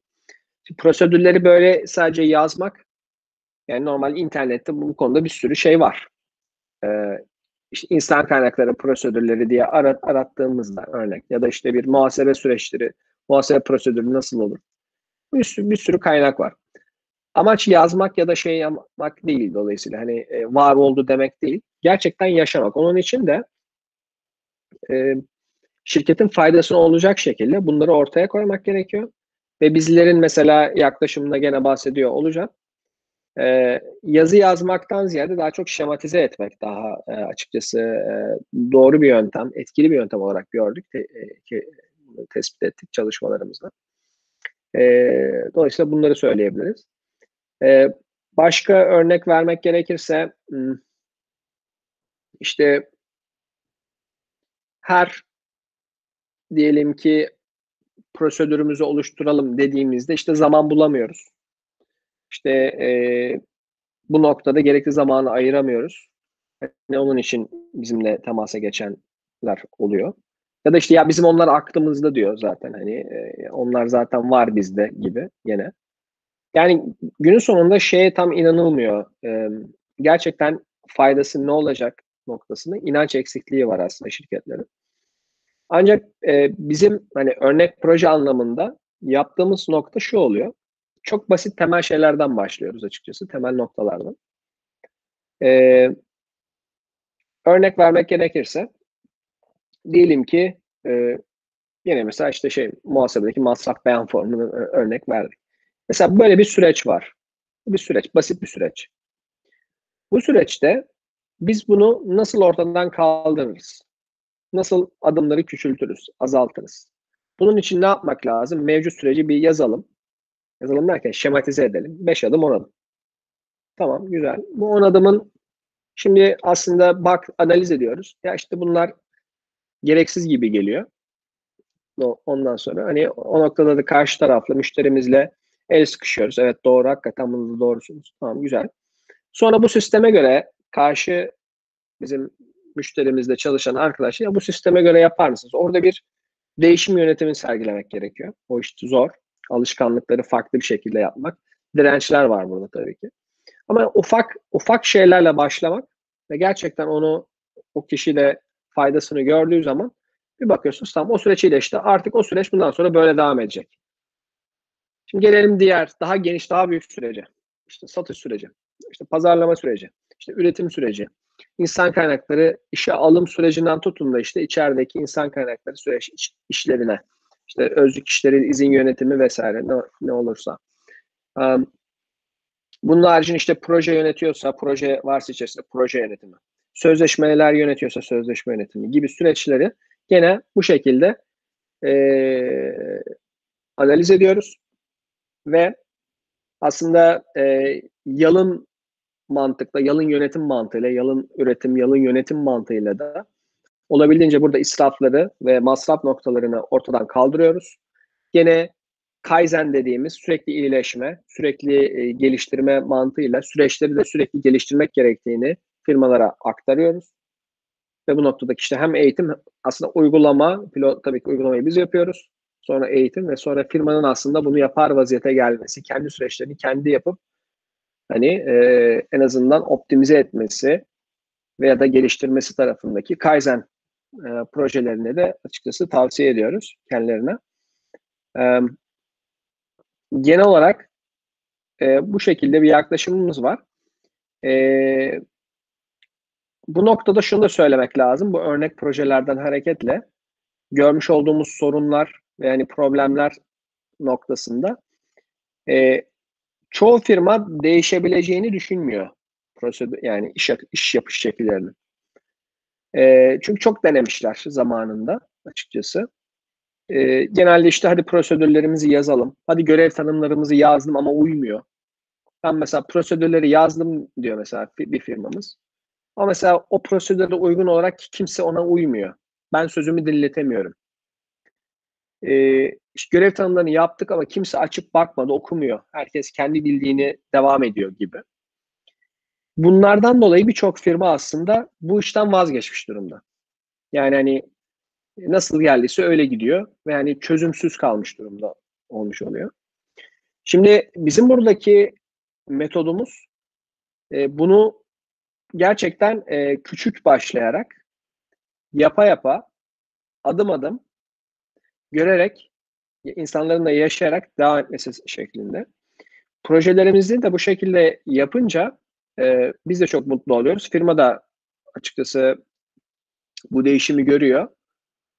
Şimdi prosedürleri böyle sadece yazmak yani normal internette bu konuda bir sürü şey var. Ee, işte insan kaynakları prosedürleri diye arat, arattığımızda örnek ya da işte bir muhasebe süreçleri, muhasebe prosedürü nasıl olur? Bir sürü, bir sürü kaynak var. Amaç yazmak ya da şey yapmak değil dolayısıyla hani e, var oldu demek değil. Gerçekten yaşamak. Onun için de e, şirketin faydasına olacak şekilde bunları ortaya koymak gerekiyor. Ve bizlerin mesela yaklaşımında gene bahsediyor olacağım. Ee, yazı yazmaktan ziyade daha çok şematize etmek daha e, açıkçası e, doğru bir yöntem, etkili bir yöntem olarak gördük, te, e, ki, tespit ettik çalışmalarımızda. E, dolayısıyla bunları söyleyebiliriz. E, başka örnek vermek gerekirse hmm, işte her diyelim ki prosedürümüzü oluşturalım dediğimizde işte zaman bulamıyoruz. İşte e, bu noktada gerekli zamanı ayıramıyoruz. Yani onun için bizimle temasa geçenler oluyor. Ya da işte ya bizim onlar aklımızda diyor zaten hani e, onlar zaten var bizde gibi yine. Yani günün sonunda şeye tam inanılmıyor. E, gerçekten faydası ne olacak noktasında inanç eksikliği var aslında şirketlerin. Ancak e, bizim hani örnek proje anlamında yaptığımız nokta şu oluyor. Çok basit temel şeylerden başlıyoruz açıkçası, temel noktalardan. E, örnek vermek gerekirse, diyelim ki e, yine mesela işte şey muhasebedeki masraf beyan formunu örnek verdik. Mesela böyle bir süreç var. Bir süreç, basit bir süreç. Bu süreçte biz bunu nasıl ortadan kaldırırız? nasıl adımları küçültürüz, azaltırız? Bunun için ne yapmak lazım? Mevcut süreci bir yazalım. Yazalım derken şematize edelim. 5 adım 10 adım. Tamam güzel. Bu 10 adımın şimdi aslında bak analiz ediyoruz. Ya işte bunlar gereksiz gibi geliyor. Ondan sonra hani o noktada da karşı tarafla müşterimizle el sıkışıyoruz. Evet doğru hakikaten bunu doğrusunuz. Tamam güzel. Sonra bu sisteme göre karşı bizim müşterimizle çalışan arkadaşlar ya bu sisteme göre yapar mısınız? Orada bir değişim yönetimi sergilemek gerekiyor. O iş zor. Alışkanlıkları farklı bir şekilde yapmak. Dirençler var burada tabii ki. Ama ufak ufak şeylerle başlamak ve gerçekten onu o kişiyle faydasını gördüğü zaman bir bakıyorsunuz tam o süreç iyileşti. Artık o süreç bundan sonra böyle devam edecek. Şimdi gelelim diğer daha geniş, daha büyük sürece. İşte satış süreci, işte pazarlama süreci, işte üretim süreci, insan kaynakları işe alım sürecinden tutun da işte içerideki insan kaynakları süreç iş, işlerine işte özlük işleri, izin yönetimi vesaire ne, ne olursa. Um, bunun haricinde işte proje yönetiyorsa proje varsa içerisinde proje yönetimi. Sözleşmeler yönetiyorsa sözleşme yönetimi gibi süreçleri gene bu şekilde e, analiz ediyoruz ve aslında e, yalın mantıkla, yalın yönetim mantığıyla, yalın üretim, yalın yönetim mantığıyla da olabildiğince burada israfları ve masraf noktalarını ortadan kaldırıyoruz. Gene Kaizen dediğimiz sürekli iyileşme, sürekli e, geliştirme mantığıyla süreçleri de sürekli geliştirmek gerektiğini firmalara aktarıyoruz. Ve bu noktadaki işte hem eğitim aslında uygulama, pilot tabii ki uygulamayı biz yapıyoruz. sonra eğitim ve sonra firmanın aslında bunu yapar vaziyete gelmesi, kendi süreçlerini kendi yapıp hani e, en azından optimize etmesi veya da geliştirmesi tarafındaki Kaizen e, projelerine de açıkçası tavsiye ediyoruz kendilerine. E, genel olarak e, bu şekilde bir yaklaşımımız var. E, bu noktada şunu da söylemek lazım. Bu örnek projelerden hareketle görmüş olduğumuz sorunlar yani problemler noktasında e, çoğu firma değişebileceğini düşünmüyor prosedür yani iş, iş yapış şekillerini. E, çünkü çok denemişler zamanında açıkçası. E, genelde işte hadi prosedürlerimizi yazalım. Hadi görev tanımlarımızı yazdım ama uymuyor. Ben mesela prosedürleri yazdım diyor mesela bir firmamız. Ama mesela o prosedüre uygun olarak kimse ona uymuyor. Ben sözümü dinletemiyorum. Ee, işte görev tanımlarını yaptık ama kimse açıp bakmadı, okumuyor. Herkes kendi bildiğini devam ediyor gibi. Bunlardan dolayı birçok firma aslında bu işten vazgeçmiş durumda. Yani hani nasıl geldiyse öyle gidiyor ve yani çözümsüz kalmış durumda olmuş oluyor. Şimdi bizim buradaki metodumuz e, bunu gerçekten e, küçük başlayarak yapa yapa adım adım görerek insanların da yaşayarak devam etmesi şeklinde. Projelerimizi de bu şekilde yapınca e, biz de çok mutlu oluyoruz. Firma da açıkçası bu değişimi görüyor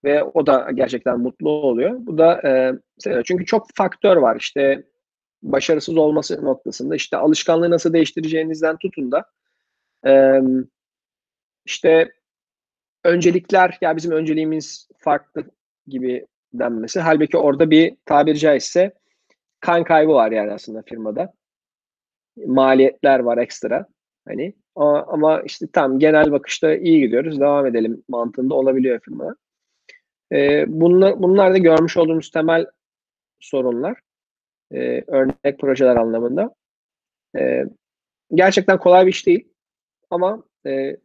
ve o da gerçekten mutlu oluyor. Bu da e, çünkü çok faktör var işte başarısız olması noktasında işte alışkanlığı nasıl değiştireceğinizden tutun da e, işte öncelikler ya bizim önceliğimiz farklı gibi denmesi. Halbuki orada bir tabiri caizse kan kaybı var yani aslında firmada. Maliyetler var ekstra. Hani ama işte tam genel bakışta iyi gidiyoruz. Devam edelim mantığında olabiliyor firma. Ee, bunlar, bunlar da görmüş olduğumuz temel sorunlar. Ee, örnek projeler anlamında. Ee, gerçekten kolay bir iş değil. Ama e,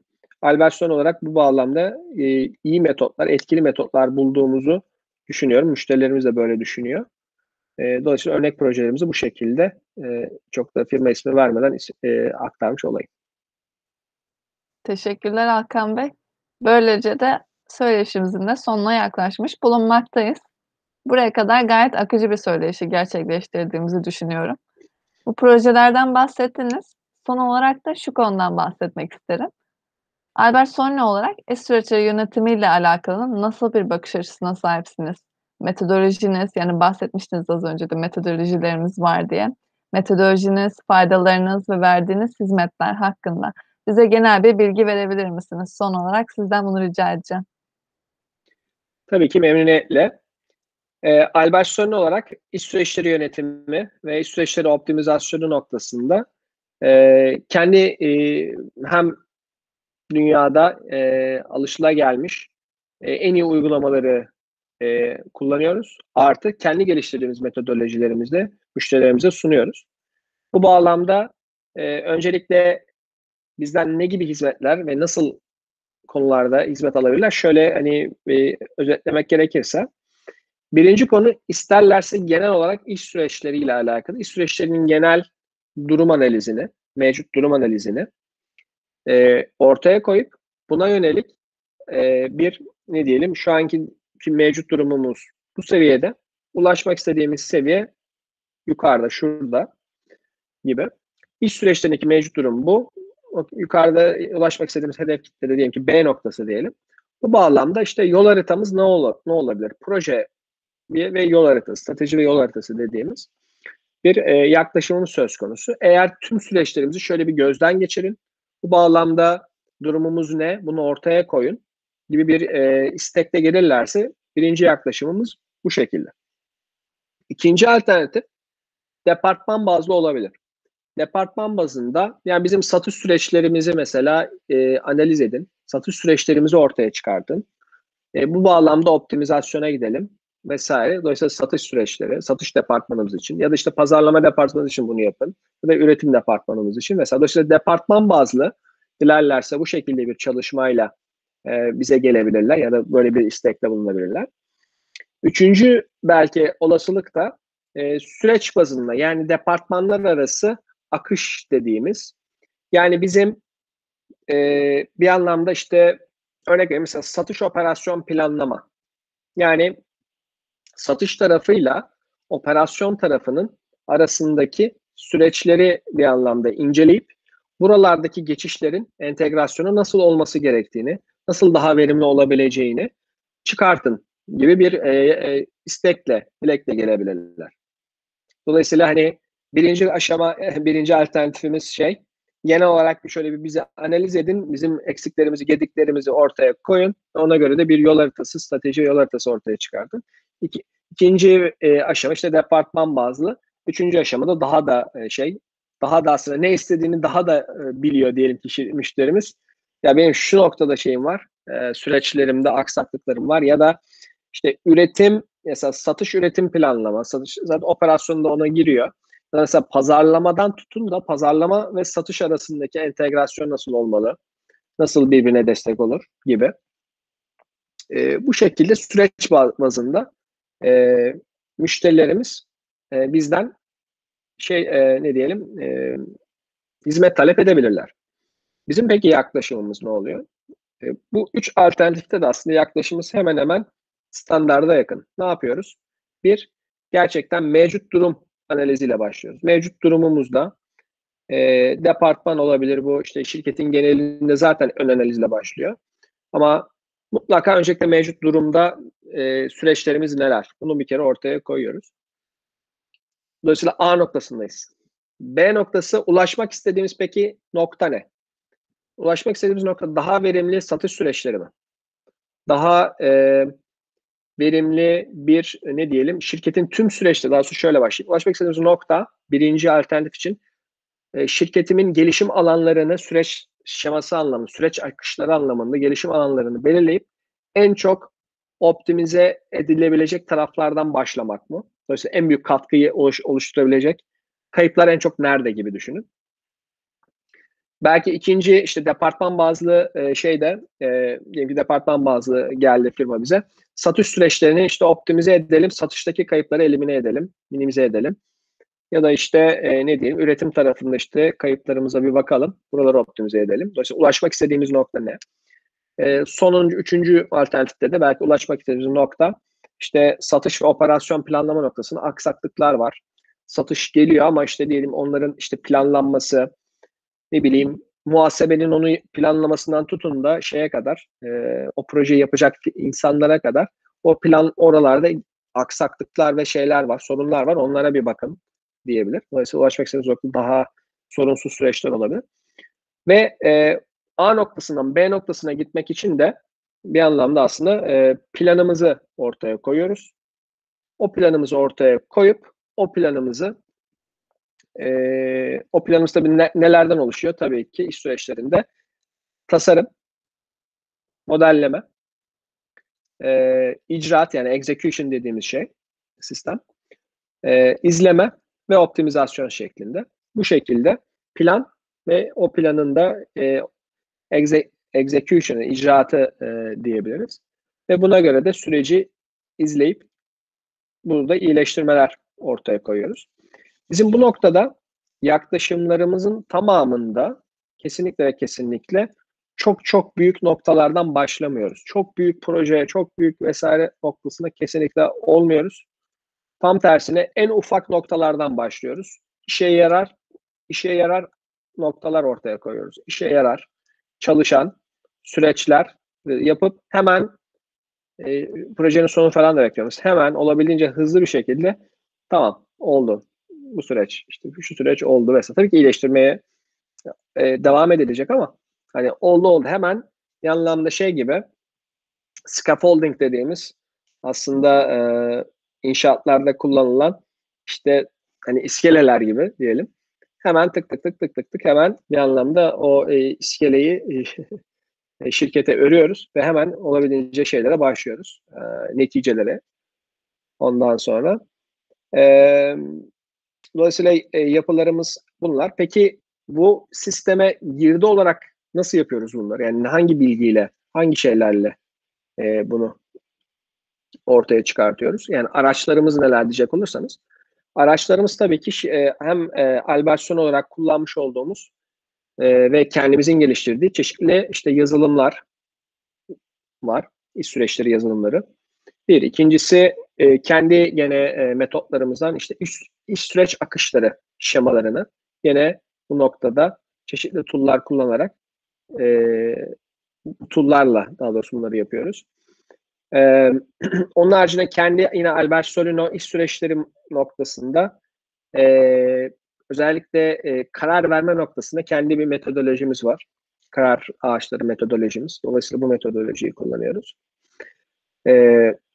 Albertson olarak bu bağlamda e, iyi metotlar, etkili metotlar bulduğumuzu düşünüyorum. Müşterilerimiz de böyle düşünüyor. E, dolayısıyla örnek projelerimizi bu şekilde e, çok da firma ismi vermeden e, aktarmış olayım. Teşekkürler Hakan Bey. Böylece de söyleşimizin de sonuna yaklaşmış bulunmaktayız. Buraya kadar gayet akıcı bir söyleşi gerçekleştirdiğimizi düşünüyorum. Bu projelerden bahsettiniz. Son olarak da şu konudan bahsetmek isterim. Albert Sonne olarak süreçleri yönetimiyle alakalı nasıl bir bakış açısına sahipsiniz? Metodolojiniz, yani bahsetmiştiniz az önce de metodolojilerimiz var diye. Metodolojiniz, faydalarınız ve verdiğiniz hizmetler hakkında bize genel bir bilgi verebilir misiniz? Son olarak sizden bunu rica edeceğim. Tabii ki memnuniyetle. E, Albert Sonne olarak iş süreçleri yönetimi ve iş süreçleri optimizasyonu noktasında e, kendi e, hem dünyada e, alışılagelmiş e, en iyi uygulamaları e, kullanıyoruz. Artı kendi geliştirdiğimiz metodolojilerimizle müşterilerimize sunuyoruz. Bu bağlamda e, öncelikle bizden ne gibi hizmetler ve nasıl konularda hizmet alabilirler? Şöyle hani e, özetlemek gerekirse birinci konu isterlerse genel olarak iş süreçleriyle alakalı iş süreçlerinin genel durum analizini, mevcut durum analizini e, ortaya koyup buna yönelik e, bir ne diyelim şu anki mevcut durumumuz bu seviyede ulaşmak istediğimiz seviye yukarıda şurada gibi. İş süreçlerindeki mevcut durum bu. Yukarıda ulaşmak istediğimiz hedef kitle de diyelim ki B noktası diyelim. Bu bağlamda işte yol haritamız ne, ol ne olabilir? Proje ve yol haritası, strateji ve yol haritası dediğimiz bir e, yaklaşımımız söz konusu. Eğer tüm süreçlerimizi şöyle bir gözden geçirin. Bu bağlamda durumumuz ne? Bunu ortaya koyun gibi bir e, istekte gelirlerse birinci yaklaşımımız bu şekilde. İkinci alternatif departman bazlı olabilir. Departman bazında yani bizim satış süreçlerimizi mesela e, analiz edin. Satış süreçlerimizi ortaya çıkartın. E, bu bağlamda optimizasyona gidelim vesaire. Dolayısıyla satış süreçleri, satış departmanımız için ya da işte pazarlama departmanımız için bunu yapın. Ya da üretim departmanımız için mesela. Dolayısıyla departman bazlı dilerlerse bu şekilde bir çalışmayla e, bize gelebilirler ya da böyle bir istekle bulunabilirler. Üçüncü belki olasılık da e, süreç bazında yani departmanlar arası akış dediğimiz. Yani bizim e, bir anlamda işte örnek vereyim mesela satış operasyon planlama. Yani satış tarafıyla operasyon tarafının arasındaki süreçleri bir anlamda inceleyip buralardaki geçişlerin entegrasyonu nasıl olması gerektiğini, nasıl daha verimli olabileceğini çıkartın gibi bir e, e, istekle, dilekle gelebilirler. Dolayısıyla hani birinci aşama, birinci alternatifimiz şey, genel olarak bir şöyle bir bize analiz edin, bizim eksiklerimizi, gediklerimizi ortaya koyun. Ona göre de bir yol haritası, strateji yol haritası ortaya çıkartın. İki, ikinci e, aşama işte departman bazlı. Üçüncü aşamada daha da e, şey, daha da aslında ne istediğini daha da e, biliyor diyelim ki müşterimiz. Ya benim şu noktada şeyim var, e, süreçlerimde aksaklıklarım var ya da işte üretim, mesela satış üretim planlama, satış zaten operasyonda ona giriyor. Mesela pazarlamadan tutun da pazarlama ve satış arasındaki entegrasyon nasıl olmalı? Nasıl birbirine destek olur gibi. E, bu şekilde süreç bazında e, müşterilerimiz e, bizden şey e, ne diyelim e, hizmet talep edebilirler. Bizim peki yaklaşımımız ne oluyor? E, bu üç alternatifte de aslında yaklaşımımız hemen hemen standarda yakın. Ne yapıyoruz? Bir, gerçekten mevcut durum analiziyle başlıyoruz. Mevcut durumumuzda e, departman olabilir bu işte şirketin genelinde zaten ön analizle başlıyor. Ama mutlaka öncelikle mevcut durumda e, süreçlerimiz neler? Bunu bir kere ortaya koyuyoruz. Dolayısıyla A noktasındayız. B noktası ulaşmak istediğimiz peki nokta ne? Ulaşmak istediğimiz nokta daha verimli satış süreçleri mi? Daha e, verimli bir ne diyelim şirketin tüm süreçte daha sonra şöyle başlayayım. Ulaşmak istediğimiz nokta birinci alternatif için e, şirketimin gelişim alanlarını süreç şeması anlamında, süreç akışları anlamında gelişim alanlarını belirleyip en çok optimize edilebilecek taraflardan başlamak mı? Dolayısıyla en büyük katkıyı oluş, oluşturabilecek kayıplar en çok nerede gibi düşünün. Belki ikinci işte departman bazlı e, şeyde e, diyelim ki departman bazlı geldi firma bize. Satış süreçlerini işte optimize edelim, satıştaki kayıpları elimine edelim, minimize edelim. Ya da işte e, ne diyeyim üretim tarafında işte kayıplarımıza bir bakalım, buraları optimize edelim. Dolayısıyla ulaşmak istediğimiz nokta ne? E, sonuncu, üçüncü alternatifte de belki ulaşmak istediğimiz nokta işte satış ve operasyon planlama noktasında aksaklıklar var. Satış geliyor ama işte diyelim onların işte planlanması, ne bileyim muhasebenin onu planlamasından tutun da şeye kadar e, o projeyi yapacak insanlara kadar o plan oralarda aksaklıklar ve şeyler var, sorunlar var. Onlara bir bakın diyebilir. Dolayısıyla ulaşmak istediğiniz nokta daha sorunsuz süreçler olabilir. Ve e, A noktasından B noktasına gitmek için de bir anlamda aslında e, planımızı ortaya koyuyoruz. O planımızı ortaya koyup o planımızı e, o planımız tabii ne, nelerden oluşuyor? Tabii ki iş süreçlerinde tasarım, modelleme, e, icraat yani execution dediğimiz şey sistem, e, izleme ve optimizasyon şeklinde. Bu şekilde plan ve o planın da e, exe, execution, icraatı e, diyebiliriz. Ve buna göre de süreci izleyip burada iyileştirmeler ortaya koyuyoruz. Bizim bu noktada yaklaşımlarımızın tamamında kesinlikle ve kesinlikle çok çok büyük noktalardan başlamıyoruz. Çok büyük projeye, çok büyük vesaire noktasında kesinlikle olmuyoruz. Tam tersine en ufak noktalardan başlıyoruz. İşe yarar, işe yarar noktalar ortaya koyuyoruz. İşe yarar, çalışan süreçler yapıp hemen e, projenin sonu falan da bekliyoruz. Hemen olabildiğince hızlı bir şekilde tamam oldu bu süreç işte şu süreç oldu vesaire. Tabii ki iyileştirmeye e, devam edilecek ama hani oldu oldu hemen bir anlamda şey gibi scaffolding dediğimiz aslında e, inşaatlarda kullanılan işte hani iskeleler gibi diyelim. Hemen tık tık tık tık tık tık hemen bir anlamda o e, iskeleyi e, şirkete örüyoruz ve hemen olabildiğince şeylere başlıyoruz. E, neticelere. Ondan sonra e, Dolayısıyla e, yapılarımız bunlar. Peki bu sisteme girdi olarak nasıl yapıyoruz bunları? Yani hangi bilgiyle, hangi şeylerle e, bunu ortaya çıkartıyoruz. Yani araçlarımız neler diyecek olursanız. Araçlarımız tabii ki e, hem e, Albertson olarak kullanmış olduğumuz e, ve kendimizin geliştirdiği çeşitli işte yazılımlar var. İş süreçleri yazılımları. Bir. ikincisi e, kendi gene e, metotlarımızdan işte iş, iş süreç akışları şemalarını gene bu noktada çeşitli tool'lar kullanarak e, tool'larla daha doğrusu bunları yapıyoruz. E, onun haricinde kendi yine Albert Solino iş süreçleri noktasında e, özellikle e, karar verme noktasında kendi bir metodolojimiz var. Karar ağaçları metodolojimiz. Dolayısıyla bu metodolojiyi kullanıyoruz. E,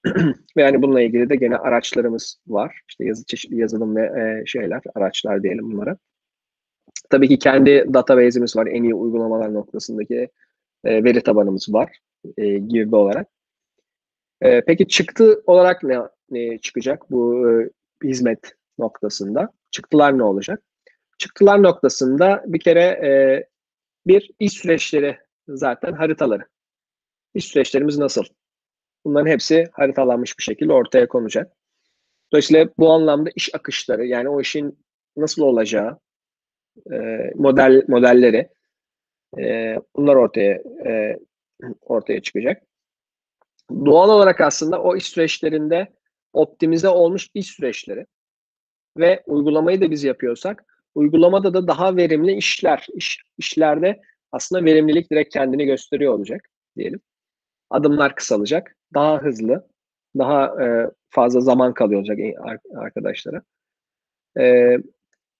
ve yani bununla ilgili de gene araçlarımız var. İşte yazı, çeşitli yazılım ve e, şeyler, araçlar diyelim bunlara. Tabii ki kendi database'imiz var. En iyi uygulamalar noktasındaki e, veri tabanımız var. E, girdi olarak. E, peki çıktı olarak ne, ne çıkacak bu e, hizmet noktasında? Çıktılar ne olacak? Çıktılar noktasında bir kere e, bir iş süreçleri zaten haritaları. İş süreçlerimiz nasıl? Bunların hepsi haritalanmış bir şekilde ortaya konacak. Dolayısıyla bu anlamda iş akışları yani o işin nasıl olacağı e, model modelleri e, bunlar ortaya e, ortaya çıkacak. Doğal olarak aslında o iş süreçlerinde optimize olmuş iş süreçleri ve uygulamayı da biz yapıyorsak uygulamada da daha verimli işler, iş, işlerde aslında verimlilik direkt kendini gösteriyor olacak diyelim. Adımlar kısalacak, daha hızlı, daha e, fazla zaman kalıyor olacak arkadaşlara. E,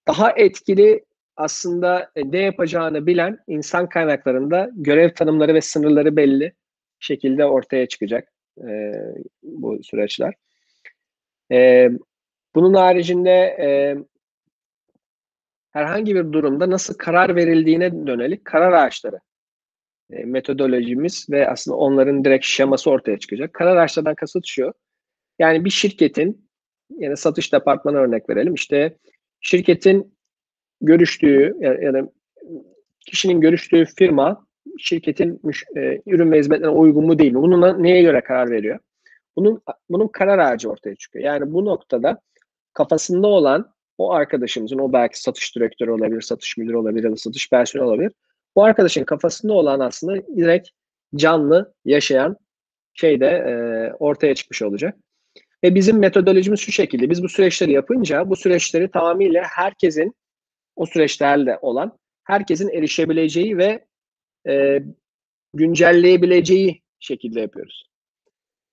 daha etkili aslında e, ne yapacağını bilen insan kaynaklarında görev tanımları ve sınırları belli şekilde ortaya çıkacak e, bu süreçler. E, bunun haricinde e, herhangi bir durumda nasıl karar verildiğine dönelik karar ağaçları e, metodolojimiz ve aslında onların direkt şeması ortaya çıkacak. Karar ağaçlarından kasıt şu. Yani bir şirketin yani satış departmanı örnek verelim. İşte şirketin görüştüğü ya da kişinin görüştüğü firma şirketin e, ürün ve hizmetlerine uygun mu değil mi? Bunun neye göre karar veriyor? Bunun bunun karar ağacı ortaya çıkıyor. Yani bu noktada kafasında olan o arkadaşımızın, o belki satış direktörü olabilir, satış müdürü olabilir ya satış personeli olabilir. Bu arkadaşın kafasında olan aslında direkt canlı, yaşayan şey de e, ortaya çıkmış olacak. Ve bizim metodolojimiz şu şekilde. Biz bu süreçleri yapınca bu süreçleri tamamıyla herkesin o süreçlerde olan herkesin erişebileceği ve e, güncelleyebileceği şekilde yapıyoruz.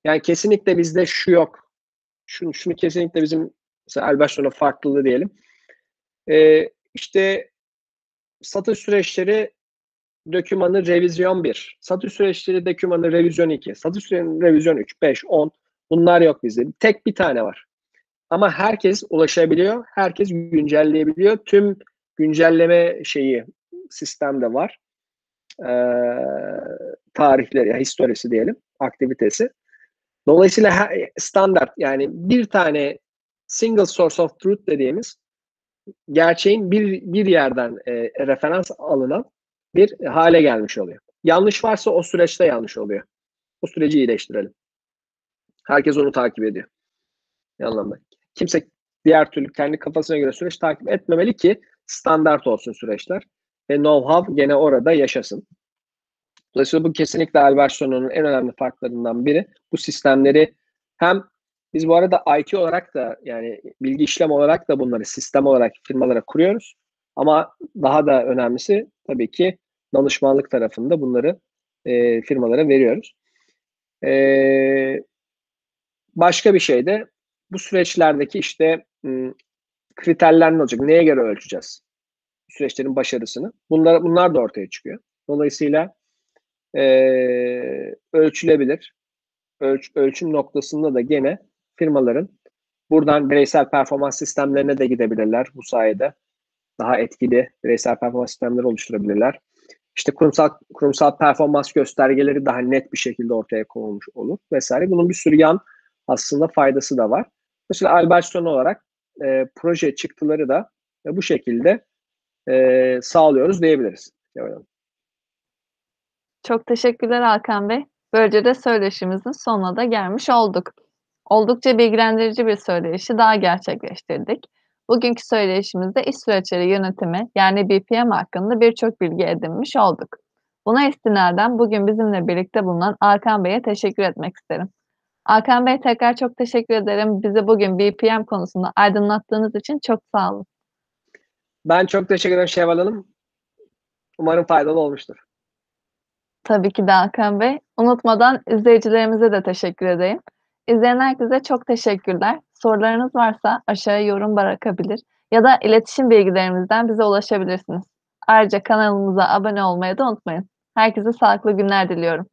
Yani kesinlikle bizde şu yok. Şunu, şunu kesinlikle bizim mesela Albertson'a farklılığı diyelim. E, işte satış süreçleri dokümanı revizyon 1. Satış süreçleri dokümanı revizyon 2. Satış süreçleri revizyon 3, 5, 10. Bunlar yok bizde. Tek bir tane var. Ama herkes ulaşabiliyor. Herkes güncelleyebiliyor. Tüm güncelleme şeyi sistemde var. Ee, tarihleri, ya historisi diyelim, aktivitesi. Dolayısıyla standart yani bir tane single source of truth dediğimiz gerçeğin bir, bir yerden e, referans alınan bir hale gelmiş oluyor. Yanlış varsa o süreçte yanlış oluyor. O süreci iyileştirelim. Herkes onu takip ediyor. Ne anlamda? Kimse diğer türlü kendi kafasına göre süreç takip etmemeli ki standart olsun süreçler. Ve know-how gene orada yaşasın. Dolayısıyla bu kesinlikle Albertson'un en önemli farklarından biri. Bu sistemleri hem biz bu arada IT olarak da yani bilgi işlem olarak da bunları sistem olarak firmalara kuruyoruz. Ama daha da önemlisi tabii ki danışmanlık tarafında bunları e, firmalara veriyoruz. E, başka bir şey de bu süreçlerdeki işte kriterler ne olacak? Neye göre ölçeceğiz? Süreçlerin başarısını. Bunlar, bunlar da ortaya çıkıyor. Dolayısıyla e, ölçülebilir. Ölç, ölçüm noktasında da gene firmaların buradan bireysel performans sistemlerine de gidebilirler bu sayede. Daha etkili bireysel performans sistemleri oluşturabilirler. İşte kurumsal kurumsal performans göstergeleri daha net bir şekilde ortaya konulmuş olur vesaire. Bunun bir sürü yan aslında faydası da var. Mesela Albertson olarak e, proje çıktıları da e, bu şekilde e, sağlıyoruz diyebiliriz. Çok teşekkürler Hakan Bey. Böylece de söyleşimizin sonuna da gelmiş olduk. Oldukça bilgilendirici bir söyleyişi daha gerçekleştirdik. Bugünkü söyleyişimizde iş süreçleri yönetimi yani BPM hakkında birçok bilgi edinmiş olduk. Buna istinaden bugün bizimle birlikte bulunan Hakan Bey'e teşekkür etmek isterim. Hakan Bey tekrar çok teşekkür ederim. Bizi bugün BPM konusunda aydınlattığınız için çok sağ olun. Ben çok teşekkür ederim Şevval Hanım. Umarım faydalı olmuştur. Tabii ki de Hakan Bey. Unutmadan izleyicilerimize de teşekkür edeyim. İzleyen herkese çok teşekkürler. Sorularınız varsa aşağıya yorum bırakabilir ya da iletişim bilgilerimizden bize ulaşabilirsiniz. Ayrıca kanalımıza abone olmayı da unutmayın. Herkese sağlıklı günler diliyorum.